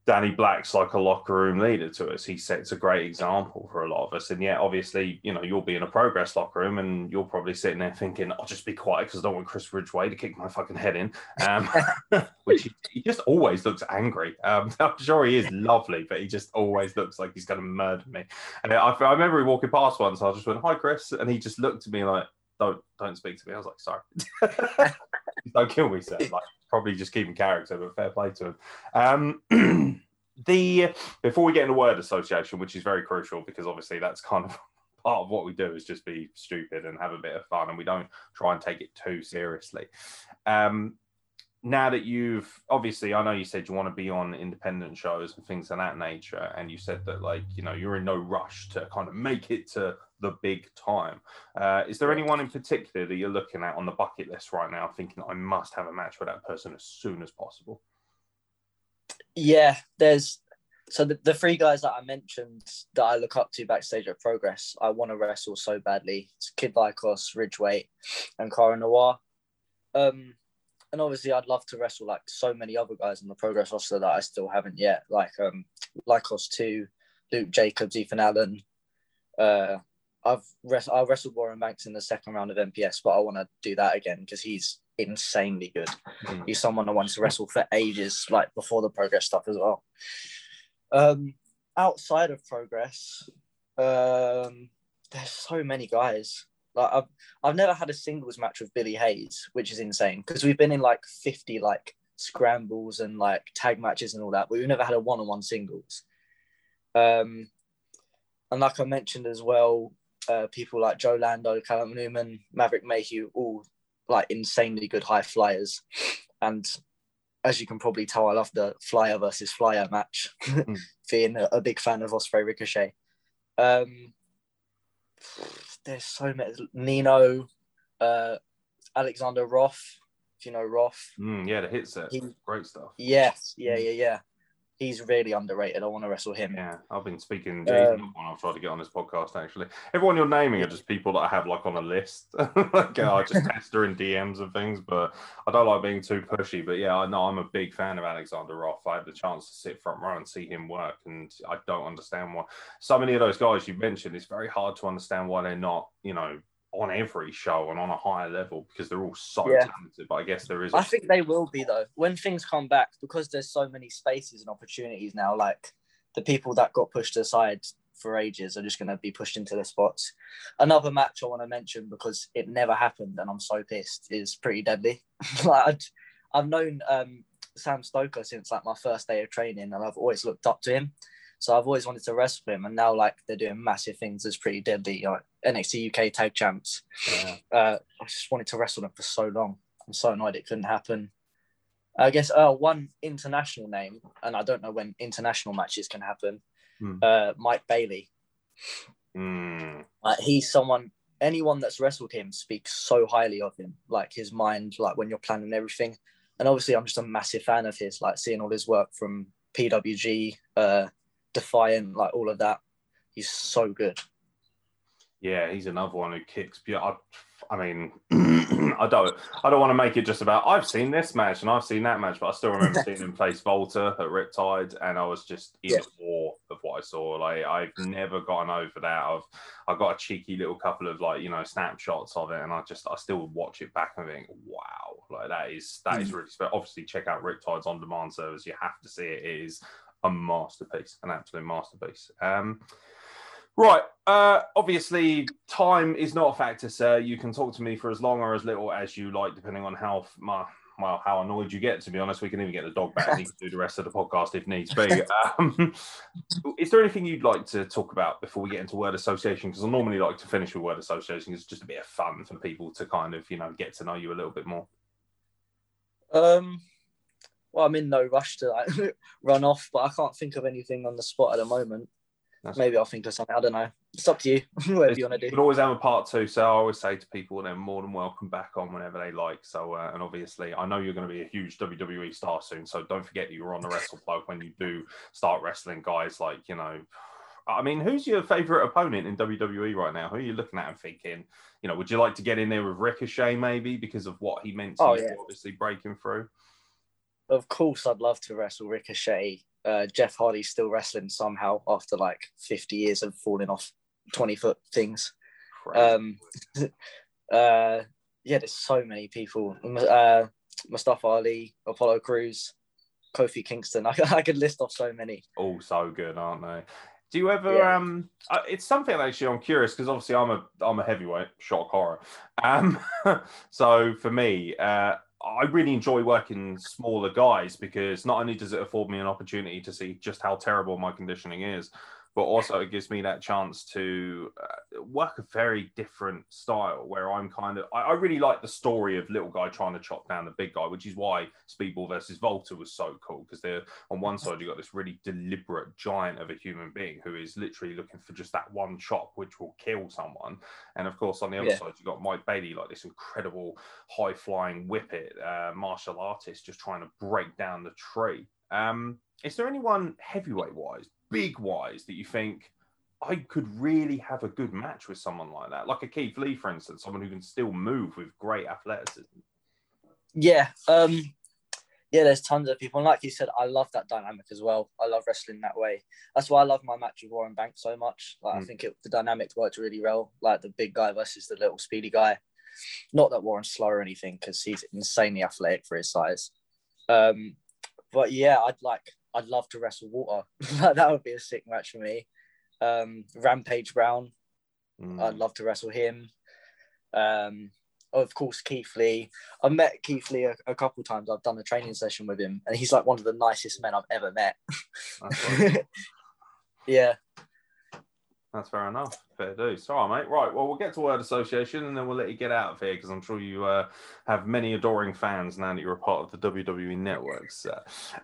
Danny Black's like a locker room leader to us. He sets a great example for a lot of us. And yet, obviously, you know, you'll be in a progress locker room and you're probably sitting there thinking, I'll just be quiet because I don't want Chris Ridgeway to kick my fucking head in. Um, which he, he, just always looks angry. Um, I'm sure he is lovely, but he just always looks like he's going to murder me. And I, I remember he walking past once. I just went, Hi, Chris. And he just looked at me like, don't don't speak to me. I was like, sorry. don't kill me, sir. Like, probably just keeping character, but fair play to him. Um, the before we get into word association, which is very crucial because obviously that's kind of part of what we do is just be stupid and have a bit of fun, and we don't try and take it too seriously. Um, now that you've obviously, I know you said you want to be on independent shows and things of that nature, and you said that like you know you're in no rush to kind of make it to the big time. Uh, is there anyone in particular that you're looking at on the bucket list right now, thinking I must have a match with that person as soon as possible? Yeah, there's so the, the three guys that I mentioned that I look up to backstage at Progress, I want to wrestle so badly. It's Kid Lykos, Ridgeway, and Cara Noir. Um, and obviously, I'd love to wrestle like so many other guys on the Progress roster that I still haven't yet, like um, Lykos 2, Luke Jacobs, Ethan Allen, uh, I've I wrestled Warren Banks in the second round of NPS, but I want to do that again because he's insanely good. Mm. He's someone I wanted to wrestle for ages, like before the progress stuff as well. Um, outside of progress, um, there's so many guys. Like I've I've never had a singles match with Billy Hayes, which is insane because we've been in like 50 like scrambles and like tag matches and all that, but we've never had a one-on-one singles. Um, and like I mentioned as well, uh, people like Joe Lando, Callum Newman, Maverick Mayhew, all like insanely good high flyers. And as you can probably tell, I love the flyer versus flyer match, mm. being a, a, big fan of Ospreay Ricochet. Um, there's so many. Nino, uh, Alexander Roth, if you know Roth. Mm, yeah, the hit set. He, Great stuff. Yes, yeah, yeah, yeah he's really underrated. I want to wrestle him. Yeah, I've been speaking. Jason's um, one I've tried to get on this podcast. Actually, everyone you're naming are just people that I have like on a list. like I just test her in DMs and things, but I don't like being too pushy. But yeah, I know I'm a big fan of Alexander Roth. I had the chance to sit front row and see him work, and I don't understand why so many of those guys you mentioned. It's very hard to understand why they're not, you know, on every show and on a higher level because they're all so yeah. talented. But I guess there is. I think they will be though when things come back because there's so many spaces and opportunities now. Like the people that got pushed aside for ages are just going to be pushed into the spots. Another match I want to mention because it never happened and I'm so pissed is pretty deadly. like I've known um, Sam Stoker since like my first day of training and I've always looked up to him. So I've always wanted to wrestle him, and now like they're doing massive things as pretty deadly, like NXT UK tag champs. Yeah. Uh, I just wanted to wrestle them for so long. I'm so annoyed it couldn't happen. I guess uh, one international name, and I don't know when international matches can happen. Mm. Uh, Mike Bailey. Mm. Uh, he's someone. Anyone that's wrestled him speaks so highly of him, like his mind, like when you're planning everything. And obviously, I'm just a massive fan of his, like seeing all his work from PWG, uh, Defiant, like all of that. He's so good. Yeah, he's another one who kicks. I, I mean, I don't, I don't want to make it just about. I've seen this match and I've seen that match, but I still remember seeing him face Walter at Riptide, and I was just in yeah. awe of what I saw. Like I've never gotten over that. I've, I got a cheeky little couple of like you know snapshots of it, and I just, I still watch it back and think, wow, like that is that mm. is really special. Obviously, check out Riptide's on demand service. You have to see it. It is a masterpiece, an absolute masterpiece. Um, right. Uh, obviously, time is not a factor, sir. You can talk to me for as long or as little as you like, depending on how my well, how annoyed you get. To be honest, we can even get the dog back and do the rest of the podcast if needs be. Um, is there anything you'd like to talk about before we get into word association? Because I normally like to finish with word association. It's just a bit of fun for people to kind of you know get to know you a little bit more. Um, well, I'm in no rush to like run off, but I can't think of anything on the spot at the moment. That's Maybe I'll think of something. I don't know. It's up to you. Whatever you want to do. You can always have a part two. So I always say to people, they're more than welcome back on whenever they like. So, uh, and obviously, I know you're going to be a huge WWE star soon. So don't forget that you're on the Wrestle Club when you do start wrestling guys like, you know, I mean, who's your favorite opponent in WWE right now? Who are you looking at and thinking, you know, would you like to get in there with Ricochet maybe because of what he meant to oh, you, yeah. obviously breaking through? Of course, I'd love to wrestle Ricochet. Uh, Jeff Hardy's still wrestling somehow after like 50 years of falling off 20 foot things. Um, uh, yeah, there's so many people. Uh, Mustafa Ali, Apollo Crews, Kofi Kingston. I, I could list off so many. all so good, aren't they? Do you ever? Yeah. Um, it's something actually I'm curious because obviously I'm a I'm a heavyweight, shock horror. Um, so for me, uh, I really enjoy working smaller guys because not only does it afford me an opportunity to see just how terrible my conditioning is, but also it gives me that chance to uh, work a very different style where I'm kind of I, I really like the story of little guy trying to chop down the big guy, which is why Speedball versus Walter was so cool because they're on one side you've got this really deliberate giant of a human being who is literally looking for just that one chop which will kill someone, and of course on the other Yeah. side you've got Mike Bailey like this incredible high flying whippet uh, martial artist just trying to break down the tree. Um, is there anyone heavyweight wise, big wise, that you think I could really have a good match with someone like that? Like a Keith Lee, for instance, someone who can still move with great athleticism. Yeah, um, yeah. There's tons of people, and like you said, I love that dynamic as well. I love wrestling that way. That's why I love my match with Warren Banks so much. Like I Mm. think it, the dynamic worked really well. Like the big guy versus the little speedy guy. Not that Warren's slow or anything, because he's insanely athletic for his size. Um, but yeah, I'd like, I'd love to wrestle Walter. that would be a sick match for me. Um, Rampage Brown, Mm. I'd love to wrestle him. Um, of course, Keith Lee. I've met Keith Lee a, a couple times. I've done a training session with him, and he's like one of the nicest men I've ever met. That's, yeah, That's fair enough. Fair. All right, mate. Right. Well, we'll get to word association and then we'll let you get out of here because I'm sure you uh, have many adoring fans now that you're a part of the WWE networks. Uh,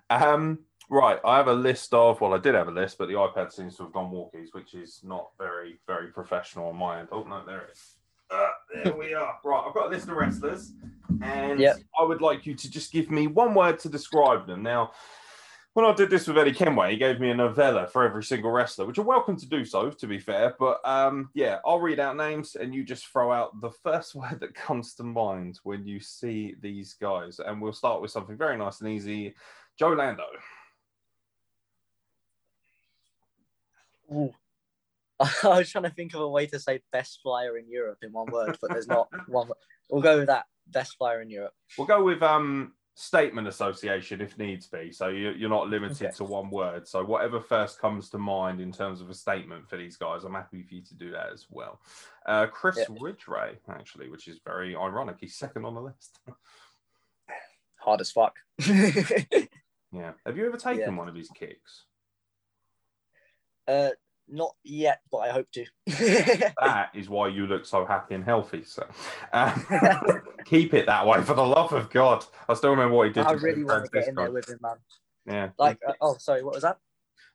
um, right. I have a list of, well, I did have a list, but the iPad seems to have gone walkies, which is not very, very professional on my end. Oh, no, there it is. Uh, there we are. Right. I've got a list of wrestlers and Yep. I would like you to just give me one word to describe them. Now, when I did this with Eddie Kenway, he gave me a novella for every single wrestler, which you're welcome to do so, to be fair. But um, yeah, I'll read out names and you just throw out the first word that comes to mind when you see these guys. And we'll start with something very nice and easy. Joe Lando. Ooh. I was trying to think of a way to say best flyer in Europe in one word, but there's not one. We'll go with that. Best flyer in Europe. We'll go with um, statement association if needs be. So you, you're not limited Okay. to one word. So whatever first comes to mind in terms of a statement for these guys, I'm happy for you to do that as well. Uh, Chris Yeah. Ridgeway, actually, which is very ironic. He's second on the list. Hard as fuck. Yeah. Have you ever taken Yeah. one of his kicks? Uh, not yet, but I hope to. That is why you look so happy and healthy. So um, keep it that way for the love of God. I still remember what he did. I to really want to get in there with him, man. Yeah. Like, uh, oh, sorry, what was that?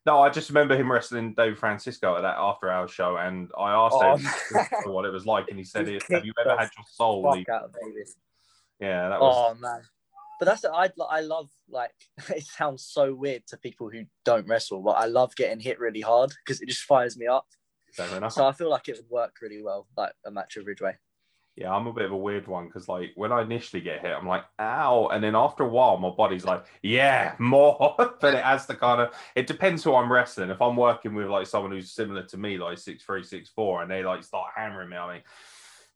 no, I just remember him wrestling Dave Francisco at that after hour show, and I asked Oh, him what it was like, and he said, "Have you ever had your soul? Out Yeah, that was. Oh man, but that's I I love like it sounds so weird to people who don't wrestle, but I love getting hit really hard because it just fires me up. Fair enough. So I feel like it would work really well, like a match of Ridgeway. Yeah, I'm a bit of a weird one because, like, when I initially get hit, I'm like, "ow," and then after a while, my body's like, "Yeah, more." but it has to kind of. It depends who I'm wrestling. If I'm working with like someone who's similar to me, like six three, six four, and they like start hammering me, I mean,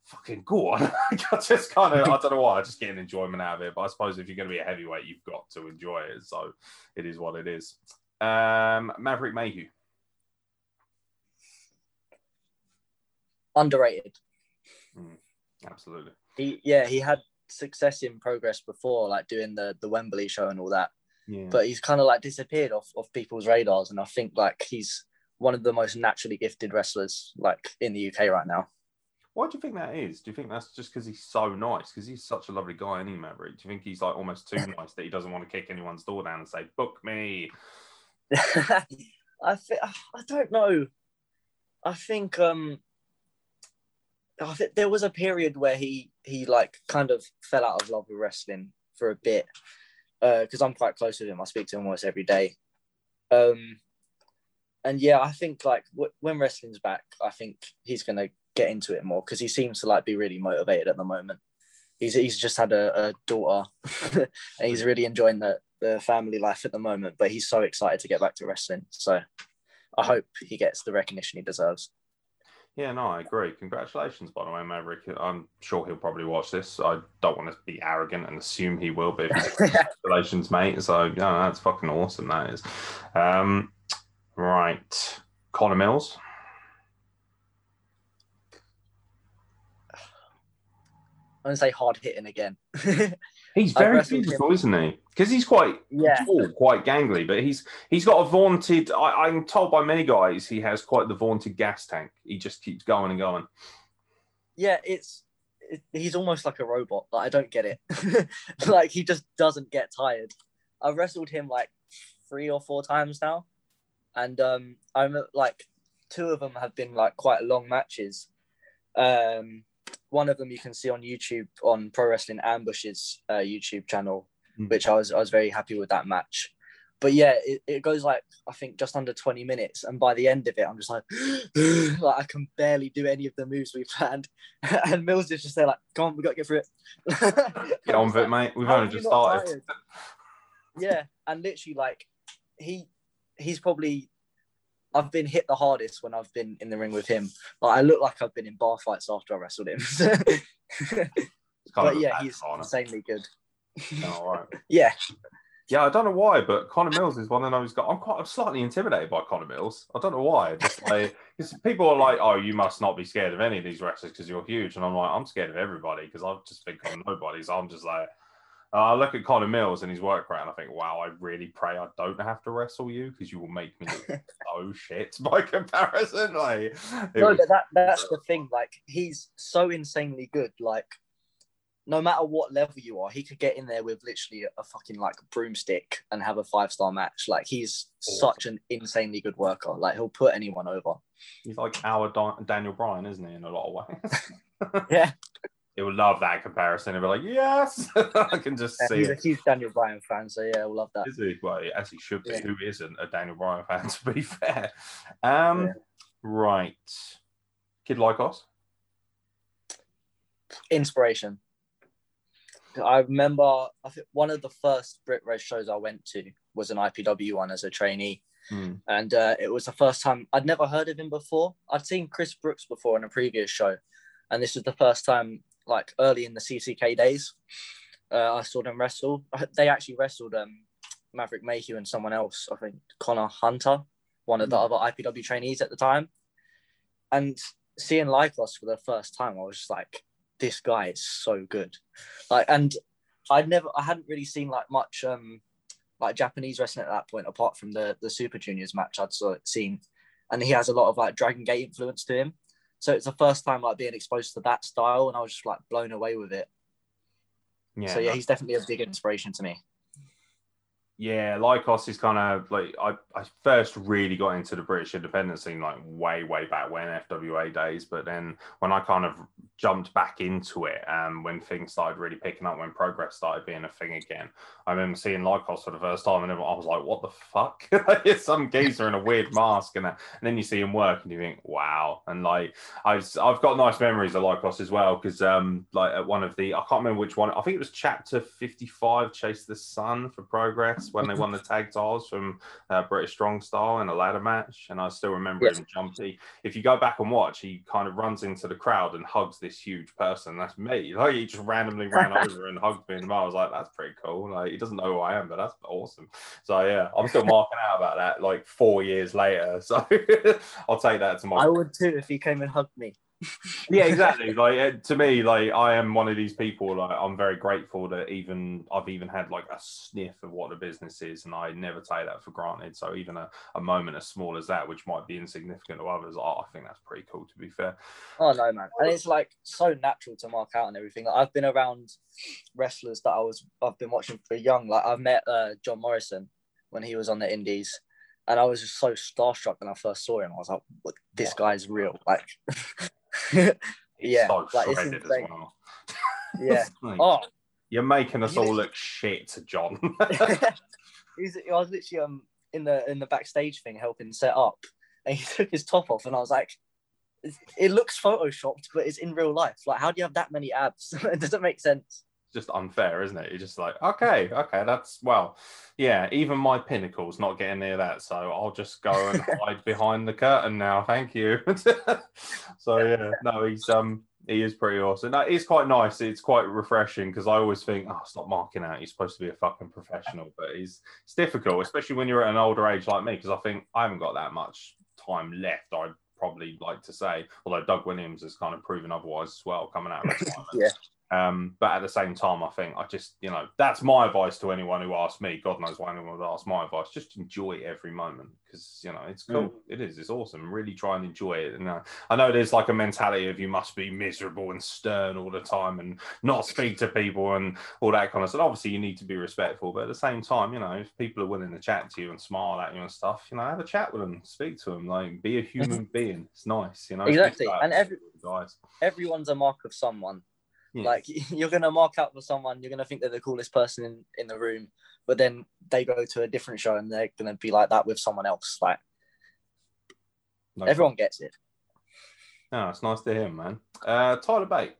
fucking go on. I just kind of, I don't know why, I just get an enjoyment out of it. But I suppose if you're going to be a heavyweight, you've got to enjoy it. So it is what it is. Um, Maverick Mayhew. Underrated. Absolutely. He yeah he had success in progress before, like doing the the Wembley show and all that. Yeah. But he's kind of like disappeared off off people's radars, and I think like he's one of the most naturally gifted wrestlers like in the UK right now. Why do you think that is? Do you think that's just because he's so nice? Because he's such a lovely guy, any Maverick. Do you think he's like almost too nice that he doesn't want to kick anyone's door down and say, "Book me"? I think I don't know. I think um I think there was a period where he he like kind of fell out of love with wrestling for a bit Uh because I'm quite close with him. I speak to him almost every day. Um and yeah, I think like w- when wrestling's back, I think he's gonna get into it more because he seems to like be really motivated at the moment. He's he's just had a, a daughter and he's really enjoying the the family life at the moment, but he's so excited to get back to wrestling. So I hope he gets the recognition he deserves. Yeah, no, I agree. Congratulations, by the way, Maverick. I'm sure he'll probably watch this. I don't want to be arrogant and assume he will, be. congratulations, mate. So, yeah, that's fucking awesome. That is. Um, right. Connor Mills. I'm gonna say hard hitting again. He's very physical, isn't he? Because he's quite yeah, tall, quite gangly, but he's he's got a vaunted. I, I'm told by many guys he has quite the vaunted gas tank. He just keeps going and going. yeah, it's it, he's almost like a robot. Like I don't get it. like he just doesn't get tired. I've wrestled him like three or four times now, and um, I'm like two of them have been like quite long matches. Um, one of them you can see on YouTube on Pro Wrestling Ambush's uh, YouTube channel, Mm. which I was I was very happy with that match. But yeah, it, it goes like I think just under 20 minutes, and by the end of it, I'm just like, like I can barely do any of the moves we planned. and Mills is just there like, come on, we gotta get through it. Get on with it, mate. We've only just started. yeah, and literally like he he's probably I've been hit the hardest when I've been in the ring with him. Like I look like I've been in bar fights after I wrestled him. But yeah, he's corner. insanely good. Oh, all right. Yeah, Yeah, I don't know why, but Connor Mills is one of those guys. I'm quite I'm slightly intimidated by Connor Mills. I don't know why. Just like people are like, "Oh, you must not be scared of any of these wrestlers because you're huge," and I'm like, I'm scared of everybody because I've just think I'm nobody. So I'm just like, Uh, I look at Connor Mills and his work rate, and I think, wow, I really pray I don't have to wrestle you because you will make me look so shit by comparison. Like, no, was- but that that's the thing. Like he's so insanely good. Like no matter what level you are, he could get in there with literally a fucking like broomstick and have a five star match. Like he's Awesome. such an insanely good worker. Like he'll put anyone over. he's like our Daniel Bryan, isn't he? In a lot of ways. Yeah, He would love that comparison. He'd be like, yes, I can just see he's it. a huge Daniel Bryan fan, so yeah, we'll love that. Is he? Well, as he should be. Yeah. Who isn't a Daniel Bryan fan, to be fair? Um, Yeah. Right. Kid Lykos. Inspiration. I remember I think one of the first Brit Wres shows I went to was an IPW one as a trainee. Hmm. and uh, it was the first time I'd never heard of him before. I'd seen Chris Brooks before in a previous show, and this was the first time, like early in the CCK days, uh, I saw them wrestle. They actually wrestled um, Maverick Mayhew and someone else, I think Connor Hunter, one of the other IPW trainees at the time, and seeing Lykos for the first time, I was just like, this guy is so good, like, and I'd never, I hadn't really seen like much. Um, like Japanese wrestling at that point, apart from the the Super Juniors match I'd saw, seen, and he has a lot of like Dragon Gate influence to him. So it's the first time like being exposed to that style, and I was just like blown away with it. Yeah. so yeah, he's definitely a big inspiration to me. Yeah, Lykos is kind of like I, I first really got into the British independent scene like way, way back when FWA days. But then when I kind of jumped back into it, um, when things started really picking up, when progress started being a thing again, I remember seeing Lykos for the first time, and I was like, "What the fuck?" it's some geezer in a weird mask, and, that, and then you see him work, and you think, "Wow!" And like I've I've got nice memories of Lykos as well because um like at one of the I can't remember which one I think it was chapter fifty five Chase the Sun for Progress when they won the tag titles from uh, British Strong Style in a ladder match, and I still remember Yes. him jumpy. If you go back and watch, he kind of runs into the crowd and hugs this huge person. That's me. Like he just randomly ran over and hugged me, and I was like, "That's pretty cool." Like he doesn't know who I am, but that's awesome. So yeah, I'm still marking out about that like four years later. So I'll take that to my I would too if he came and hugged me. Yeah, exactly. Like uh, to me, like I am one of these people. Like I'm very grateful that even I've even had like a sniff of what the business is, and I never take that for granted. So even a, a moment as small as that, which might be insignificant to others, I think that's pretty cool. To be fair, Oh no, man, and it's like so natural to mark out and everything. Like, I've been around wrestlers that I was I've been watching for young. Like I've met uh, John Morrison when he was on the Indies, and I was just so starstruck when I first saw him. I was like, "This guy's real!" Like, Yeah, so like, shredded as well. yeah. Like, Oh, You're making us You all look shit, John. I was literally um in the in the backstage thing helping set up, and he took his top off, and I was like, "It looks photoshopped, but it's in real life. Like, how do you have that many abs? it doesn't make sense." Just unfair, isn't it? You're just like, okay, okay, that's well, yeah. Even my pinnacle's not getting near that, so I'll just go and hide behind the curtain now. Thank you. so yeah, no, he's um he is pretty awesome. That is quite nice. It's quite refreshing because I always think, oh, stop marking out. You're supposed to be a fucking professional, but he's it's difficult, especially when you're at an older age like me, because I think I haven't got that much time left. I'd probably like to say, although Doug Williams has kind of proven otherwise as well, coming out of retirement. Yeah. Um, but at the same time, I think I just, you know, that's my advice to anyone who asks me. God knows why anyone would ask my advice. Just enjoy every moment because, you know, it's cool. It is. It's awesome. Really try and enjoy it. And uh, I know there's like a mentality of you must be miserable and stern all the time and not speak to people and all that kind of stuff. Obviously, you need to be respectful, but at the same time, you know, if people are willing to chat to you and smile at you and stuff, you know, have a chat with them, speak to them, like be a human being. It's nice, you know. Exactly. And every guys. everyone's a mark of someone. Yeah. Like you're gonna mark out for someone, you're gonna think they're the coolest person in, in the room, but then they go to a different show and they're gonna be like that with someone else. Like No everyone gets it. No, it's nice to hear, man. Uh, Tyler Bate.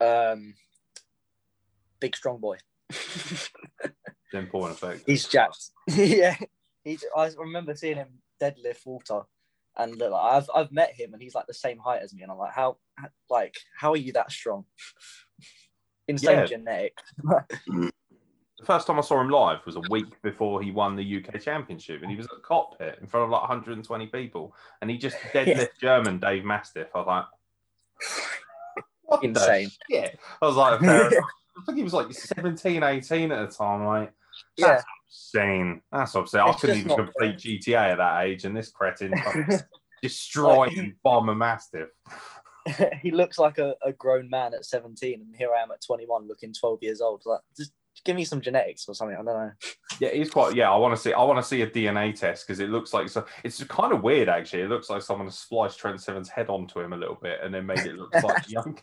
Um, big strong boy. Important effect. He's jacked. yeah, he. I remember seeing him deadlift Walter, and uh, I've I've met him, and he's like the same height as me, and I'm like, how, like, how are you that strong? Insane Yeah. genetic. The first time I saw him live was a week before he won the UK Championship, and he was at the cockpit in front of like 120 people, and he just deadlift German Dave Mastiff. I was like, what the Insane. shit? I was like. I think he was like 17, 18 at the time. Like, yeah, that's insane. That's obscene. I It's couldn't even complete GTA at that age, and this cretin destroying bomb a Mastiff. he looks like a, a grown man at 17, and here I am at 21, looking 12 years old. Like, just give me some genetics or something. I don't know. Yeah, he's quite. Yeah, I want to see. I want to see a DNA test because it looks like so. It's kind of weird, actually. It looks like someone has spliced Trent Seven's head onto him a little bit and then made it look like young.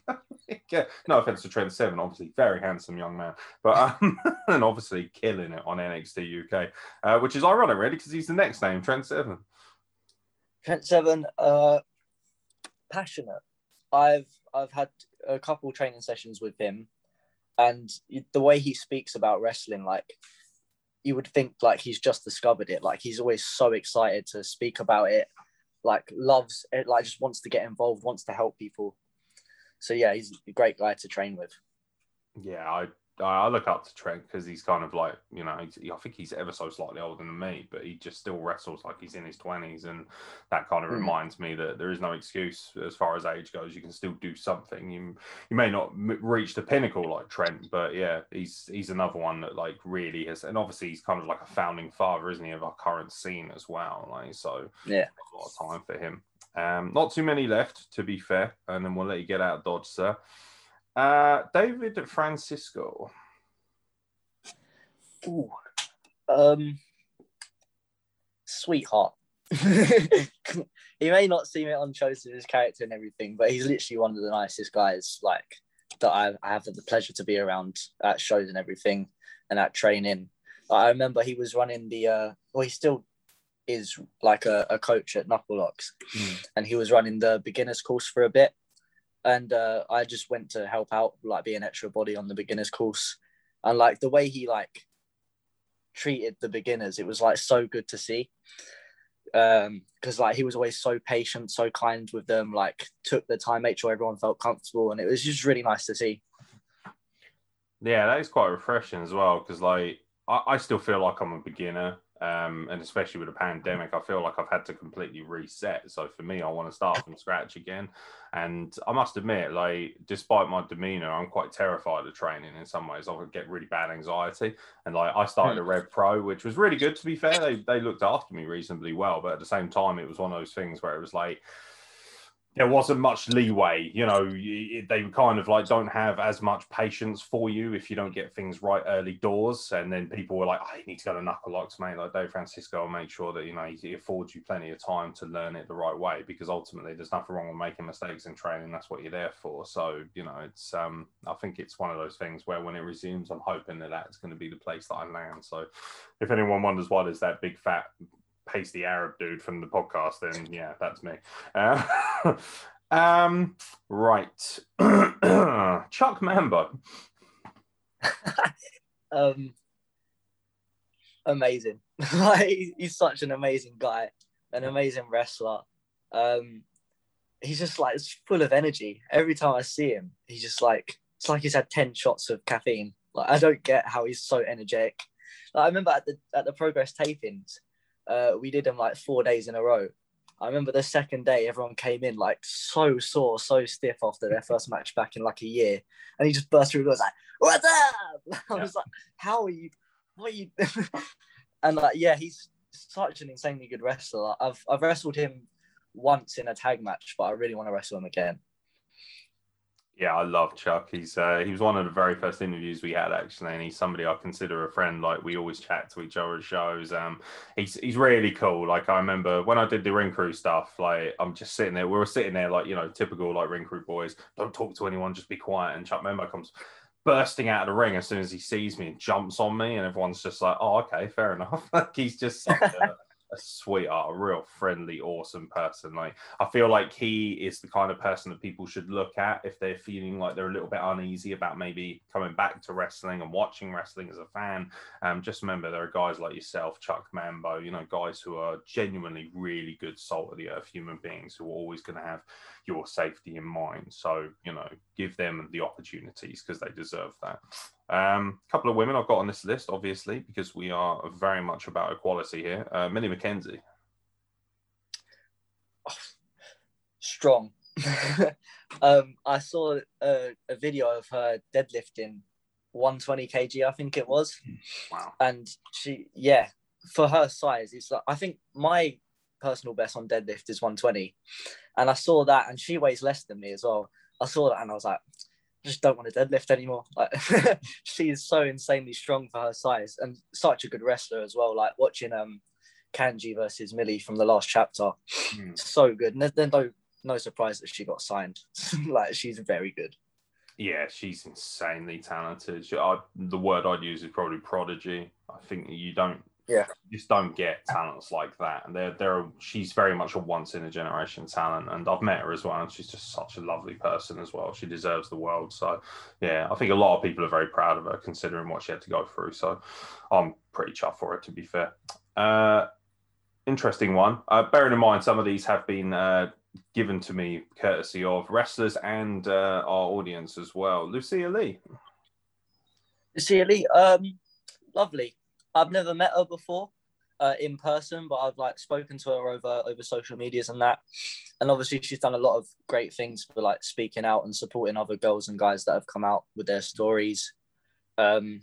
yeah, no offense to Trent Seven, obviously very handsome young man, but um, and obviously killing it on NXT UK, uh, which is ironic, really, because he's the next name, Trent Seven. Trent Seven, uh, passionate. I've I've had a couple training sessions with him, and the way he speaks about wrestling, like you would think like he's just discovered it. Like he's always so excited to speak about it, like loves it, like just wants to get involved, wants to help people. So yeah, he's a great guy to train with. Yeah, I I look up to Trent because he's kind of like you know he's, I think he's ever so slightly older than me, but he just still wrestles like he's in his twenties, and that kind of Mm. reminds me that there is no excuse as far as age goes. You can still do something. You you may not m- reach the pinnacle like Trent, but yeah, he's he's another one that like really has, and obviously he's kind of like a founding father, isn't he, of our current scene as well? Like so, Yeah. a lot of time for him. Um, not too many left, to be fair, and then we'll let you get out of Dodge, sir. Uh, David Francisco. Ooh. Um, sweetheart. he may not seem it on shows with his character and everything, but he's literally one of the nicest guys. Like that I, I have the pleasure to be around at shows and everything, and at training. I remember he was running the. Uh, well, he still is like a, a coach at Knuckle Locks, Mm. and he was running the beginners course for a bit. And uh, I just went to help out, like be an extra body on the beginners course, and like the way he like treated the beginners, it was like so good to see. Um, because like he was always so patient, so kind with them, like took the time, made sure everyone felt comfortable, and it was just really nice to see. Yeah, that is quite refreshing as well because, like, I, I still feel like I'm a beginner, um, and especially with the pandemic, I feel like I've had to completely reset. So for me, I want to start from scratch again. And I must admit, like, despite my demeanor, I'm quite terrified of training in some ways. I would get really bad anxiety, and like, I started a Rev Pro, which was really good. To be fair, they they looked after me reasonably well, but at the same time, it was one of those things where it was like there wasn't much leeway. You know, they kind of like don't have as much patience for you if you don't get things right early doors. And then people were like, "I need to go to Knuckle Locks, mate." Like Dave Francisco will make sure that you know he, he affords you plenty of time to learn it the right way because ultimately there's nothing wrong with making mistakes in training. That's what you're there for. So you know, it's um, I think it's one of those things where when it resumes, I'm hoping that that's going to be the place that I land. So if anyone wonders why there's that big fat pasty Arab dude from the podcast, then yeah, that's me. Uh, Um, right. Chuck Mambo. um, amazing. like he's such an amazing guy, an amazing wrestler. Um, he's just like it's full of energy. Every time I see him, he's just like it's like he's had ten shots of caffeine. Like I don't get how he's so energetic. Like, I remember at the at the progress tapings, uh, we did them like four days in a row. I remember the second day, everyone came in like so sore, so stiff after their first match back in like a year, and he just burst through and was like, "What's up?" I was like, "How are you? What are you?" and like, yeah, he's such an insanely good wrestler. I've I've wrestled him once in a tag match, but I really want to wrestle him again. Yeah, I love Chuck. He's uh, he was one of the very first interviews we had actually, and he's somebody I consider a friend. Like we always chat to each other at shows. Um, he's he's really cool. Like I remember when I did the ring crew stuff. Like I'm just sitting there. We were sitting there like you know typical like ring crew boys. Don't talk to anyone. Just be quiet. And Chuck Mambo comes bursting out of the ring as soon as he sees me and jumps on me, and everyone's just like, "Oh, okay, fair enough." like he's just such a, a sweetheart, a real friendly, awesome person. Like I feel like he is the kind of person that people should look at if they're feeling like they're a little bit uneasy about maybe coming back to wrestling and watching wrestling as a fan. Um, just remember there are guys like yourself, Chuck Mambo, you know, guys who are genuinely really good salt of the earth human beings who are always going to have your safety in mind. So, you know, give them the opportunities because they deserve that. A um, couple of women I've got on this list, obviously, because we are very much about equality here. Uh, Millie McKenzie. Strong. um, I saw a, a, video of her deadlifting 120 kg, I think it was. Wow. And she, yeah, for her size, it's like, I think my personal best on deadlift is 120. And I saw that, and she weighs less than me as well. I saw that, and I was like, I just don't want to deadlift anymore. Like she is so insanely strong for her size, and such a good wrestler as well. Like watching um Kanji versus Millie from the last chapter, mm. so good. And then no no surprise that she got signed. like she's very good. Yeah, she's insanely talented. She, I, the word I'd use is probably prodigy. I think you don't yeah. You just don't get talents like that. And they're they're she's very much a once in a generation talent. And i've met her as well and she's just such a lovely person as well. She deserves the world. So yeah i think a lot of people are very proud of her considering what she had to go through. So i'm pretty chuffed for it to be fair. Uh interesting one. Uh, bearing in mind some of these have been uh given to me courtesy of wrestlers and uh, our audience as well. Lucia lee. Lucia lee um lovely I've never met her before uh, in person, but I've like spoken to her over over social medias and that. And obviously, she's done a lot of great things for like speaking out and supporting other girls and guys that have come out with their stories. Um,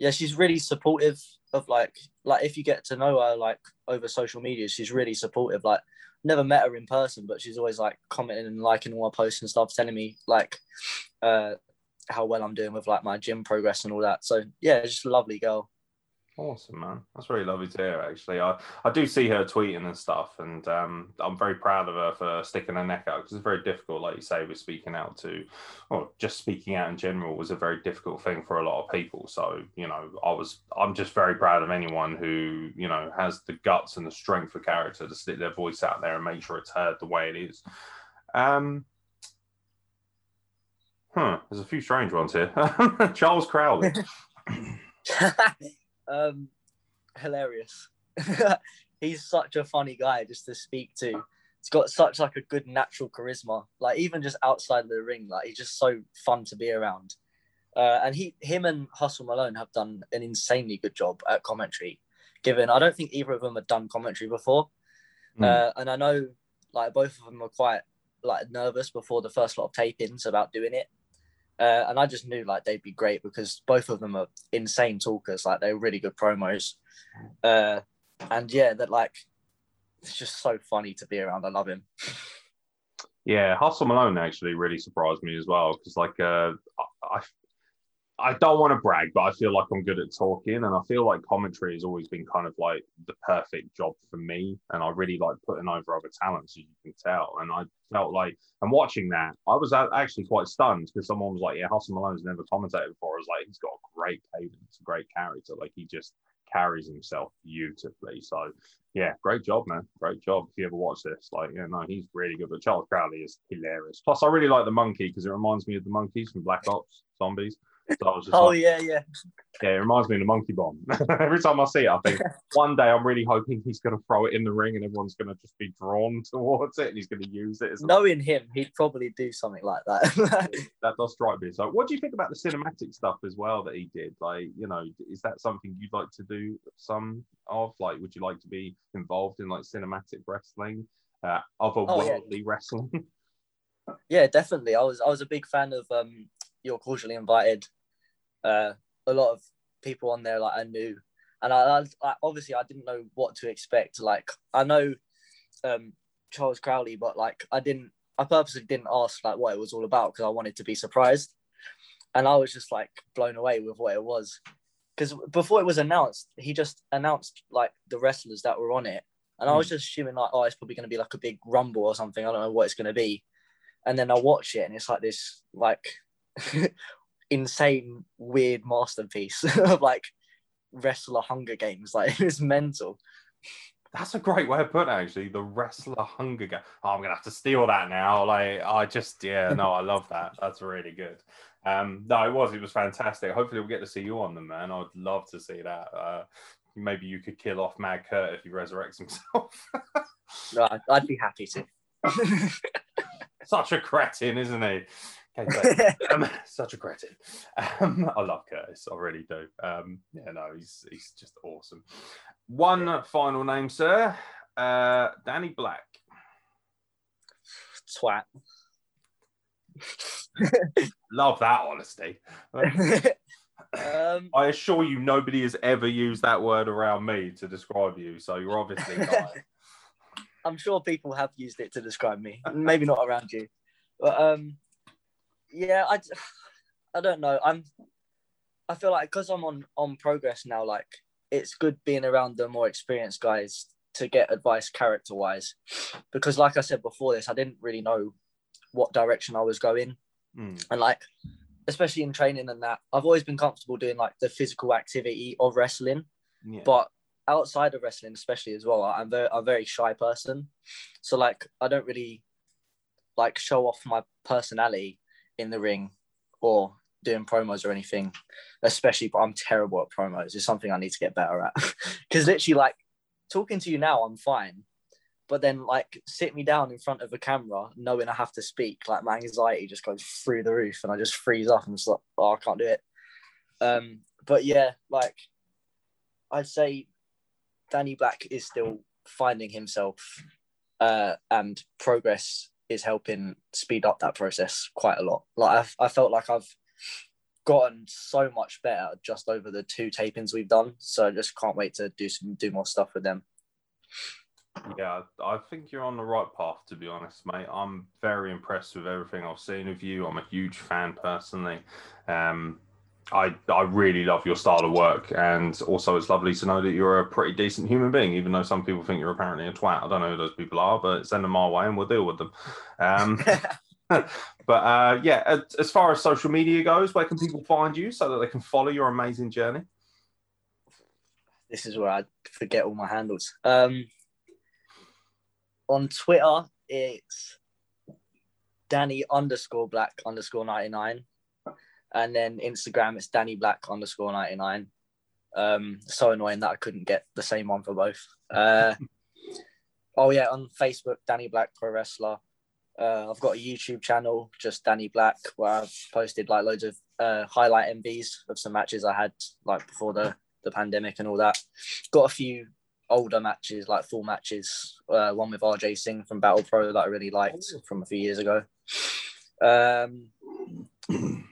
yeah, she's really supportive of like like if you get to know her like over social media, she's really supportive. Like never met her in person, but she's always like commenting and liking all my posts and stuff, telling me like uh how well I'm doing with like my gym progress and all that. So yeah, just a lovely girl. Awesome, man. That's really lovely to hear. Actually, I, I do see her tweeting and stuff, and um, I'm very proud of her for sticking her neck out because it's very difficult, like you say, with speaking out to, or just speaking out in general was a very difficult thing for a lot of people. So, you know, I was, I'm just very proud of anyone who, you know, has the guts and the strength of character to stick their voice out there and make sure it's heard the way it is. Um, huh. There's a few strange ones here. Charles Crowley. Um, hilarious. He's such a funny guy just to speak to. He's got such like a good natural charisma. Like even just outside the ring, like he's just so fun to be around. Uh, and he, him, and Hustle Malone have done an insanely good job at commentary. Given I don't think either of them had done commentary before, mm. uh, and I know like both of them were quite like nervous before the first lot of tapings about doing it. Uh, and I just knew like they'd be great because both of them are insane talkers. Like they're really good promos. Uh, and yeah, that like it's just so funny to be around. I love him. Yeah, Hustle Malone actually really surprised me as well because like uh, I I don't want to brag, but I feel like I'm good at talking, and I feel like commentary has always been kind of like the perfect job for me. And I really like putting over other talents, as you can tell. And I felt like, and watching that, I was actually quite stunned because someone was like, "Yeah, Hustle Malone's never commentated before." I was like, "He's got a great cadence, a great character. Like he just carries himself beautifully. So yeah, great job, man. Great job. If you ever watch this, like, yeah, no, he's really good. But Charles Crowley is hilarious. Plus, I really like the monkey because it reminds me of the monkeys from Black Ops Zombies. So I was just Oh like, yeah, yeah. yeah, it reminds me of the monkey bomb. Every time I see it, I think one day I'm really hoping he's going to throw it in the ring and everyone's going to just be drawn towards it and he's going to use it. Knowing him, he'd probably do something like that. that does strike me. So, what do you think about the cinematic stuff as well that he did? Like, you know, is that something you'd like to do some of? Like, would you like to be involved in like cinematic wrestling, uh, otherworldly yeah. wrestling? yeah, definitely. I was I was a big fan of um You're Cordially Invited. Uh, a lot of people on there like I knew, and I, I, obviously I didn't know what to expect. Like I know um Charles Crowley, but like I didn't. I purposely didn't ask like what it was all about because I wanted to be surprised, and I was just like blown away with what it was. Because before it was announced, he just announced like the wrestlers that were on it, and I was just assuming like, oh, it's probably going to be like a big rumble or something. I don't know what it's going to be, and then I watch it and it's like this like insane weird masterpiece of like wrestler Hunger Games. Like it's mental. That's a great way of putting it, actually. The wrestler hunger game. Oh, I'm gonna have to steal that now. Like, I just, yeah, no, I love that. That's really good. Um, no, it was, it was fantastic. Hopefully, we'll get to see you on them, man. I'd love to see that. Uh, maybe you could kill off Mad Kurt if he resurrects himself. No, I'd- I'd be happy to. Such a cretin, isn't he? Okay, um, such a cretin. Um, I love Curtis. I really do. Um, yeah, no, he's he's just awesome. One final name, sir. Uh, Danny Black. Twat. Love that honesty. um, I assure you, nobody has ever used that word around me to describe you. So you're obviously lying. I'm sure people have used it to describe me. Maybe not around you, but um, yeah, I, I don't know. I'm, I feel like because I'm on on progress now, like it's good being around the more experienced guys to get advice character wise, because like I said before this, I didn't really know what direction I was going, Mm, and like especially in training and that, I've always been comfortable doing like the physical activity of wrestling. Yeah. but outside of wrestling especially as well i'm very i'm a very shy person. So like i don't really like show off my personality in the ring or doing promos or anything especially but i'm terrible at promos. It's something i need to get better at. Because literally like talking to you now i'm fine. But then like sit me down in front of a camera knowing i have to speak like my anxiety just goes through the roof and i just freeze up and just like oh i can't do it. Um but yeah like i'd say Danny Black is still finding himself, uh, and progress is helping speed up that process quite a lot. Like I've, I felt like I've gotten so much better just over the two tapings we've done. So I just can't wait to do some do more stuff with them. Yeah, I think you're on the right path, to be honest, mate. I'm very impressed with everything I've seen of you. I'm a huge fan personally. Um, I, I really love your style of work, and also it's lovely to know that you're a pretty decent human being, even though some people think you're apparently a twat. I don't know who those people are, but send them our way and we'll deal with them. Um, but uh, yeah, as, far as social media goes, where can people find you so that they can follow your amazing journey? this is where I forget all my handles. Um, on Twitter, it's Danny underscore Black underscore ninety nine, and then Instagram it's Danny Black underscore ninety nine. Um, so annoying that I couldn't get the same one for both. Uh, oh yeah, on Facebook, Danny Black Pro Wrestler. Uh, I've got a YouTube channel, just Danny Black, where I've posted like loads of uh, highlight MVs of some matches I had like before the the pandemic and all that. Got a few older matches, like full matches. Uh, one with RJ Singh from Battle Pro that I really liked from a few years ago. Um,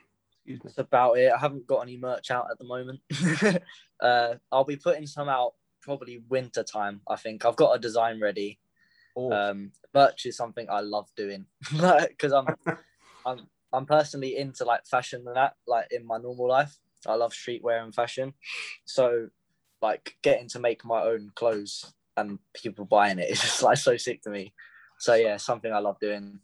Excuse me. that's about it. I haven't got any merch out at the moment. uh, I'll be putting some out probably winter time. I think I've got a design ready. Um, merch is something I love doing because I'm, I'm, I'm personally into like fashion and that. Like in my normal life, I love streetwear and fashion. So, like getting to make my own clothes and people buying it is just like so sick to me. So yeah, something I love doing.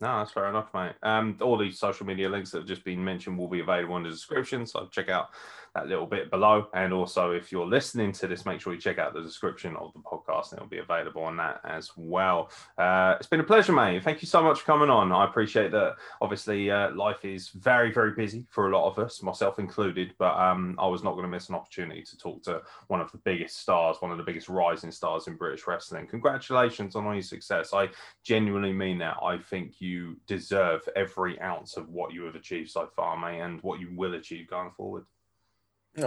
No, that's fair enough, mate. Um, all these social media links that have just been mentioned will be available in the description. So check out that little bit below. And also, if you're listening to this, make sure you check out the description of the podcast and it'll be available on that as well. Uh, it's been a pleasure, mate. Thank you so much for coming on. I appreciate that. Obviously, uh, life is very, very busy for a lot of us, myself included, but um, I was not going to miss an opportunity to talk to one of the biggest stars, one of the biggest rising stars in British wrestling. Congratulations on all your success. I genuinely mean that. I think you deserve every ounce of what you have achieved so far, mate, and what you will achieve going forward.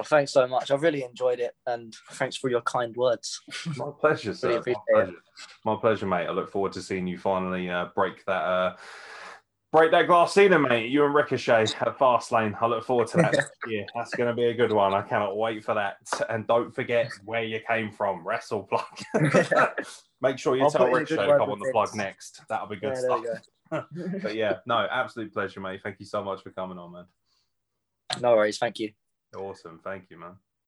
Thanks so much. I've really enjoyed it, and thanks for your kind words. My pleasure, sir. Really My pleasure. My pleasure, mate. I look forward to seeing you finally uh, break that uh, break that glass ceiling, mate. You and Ricochet at Fastlane. I look forward to that. yeah, that's going to be a good one. I cannot wait for that. And don't forget where you came from, Wrestle Plug. Make sure you I'll tell put in a good Ricochet to come on the plug next. That'll be good Yeah, stuff. go. But yeah, no, absolute pleasure, mate. Thank you so much for coming on, man. No worries. Thank you. Awesome. Thank you, man.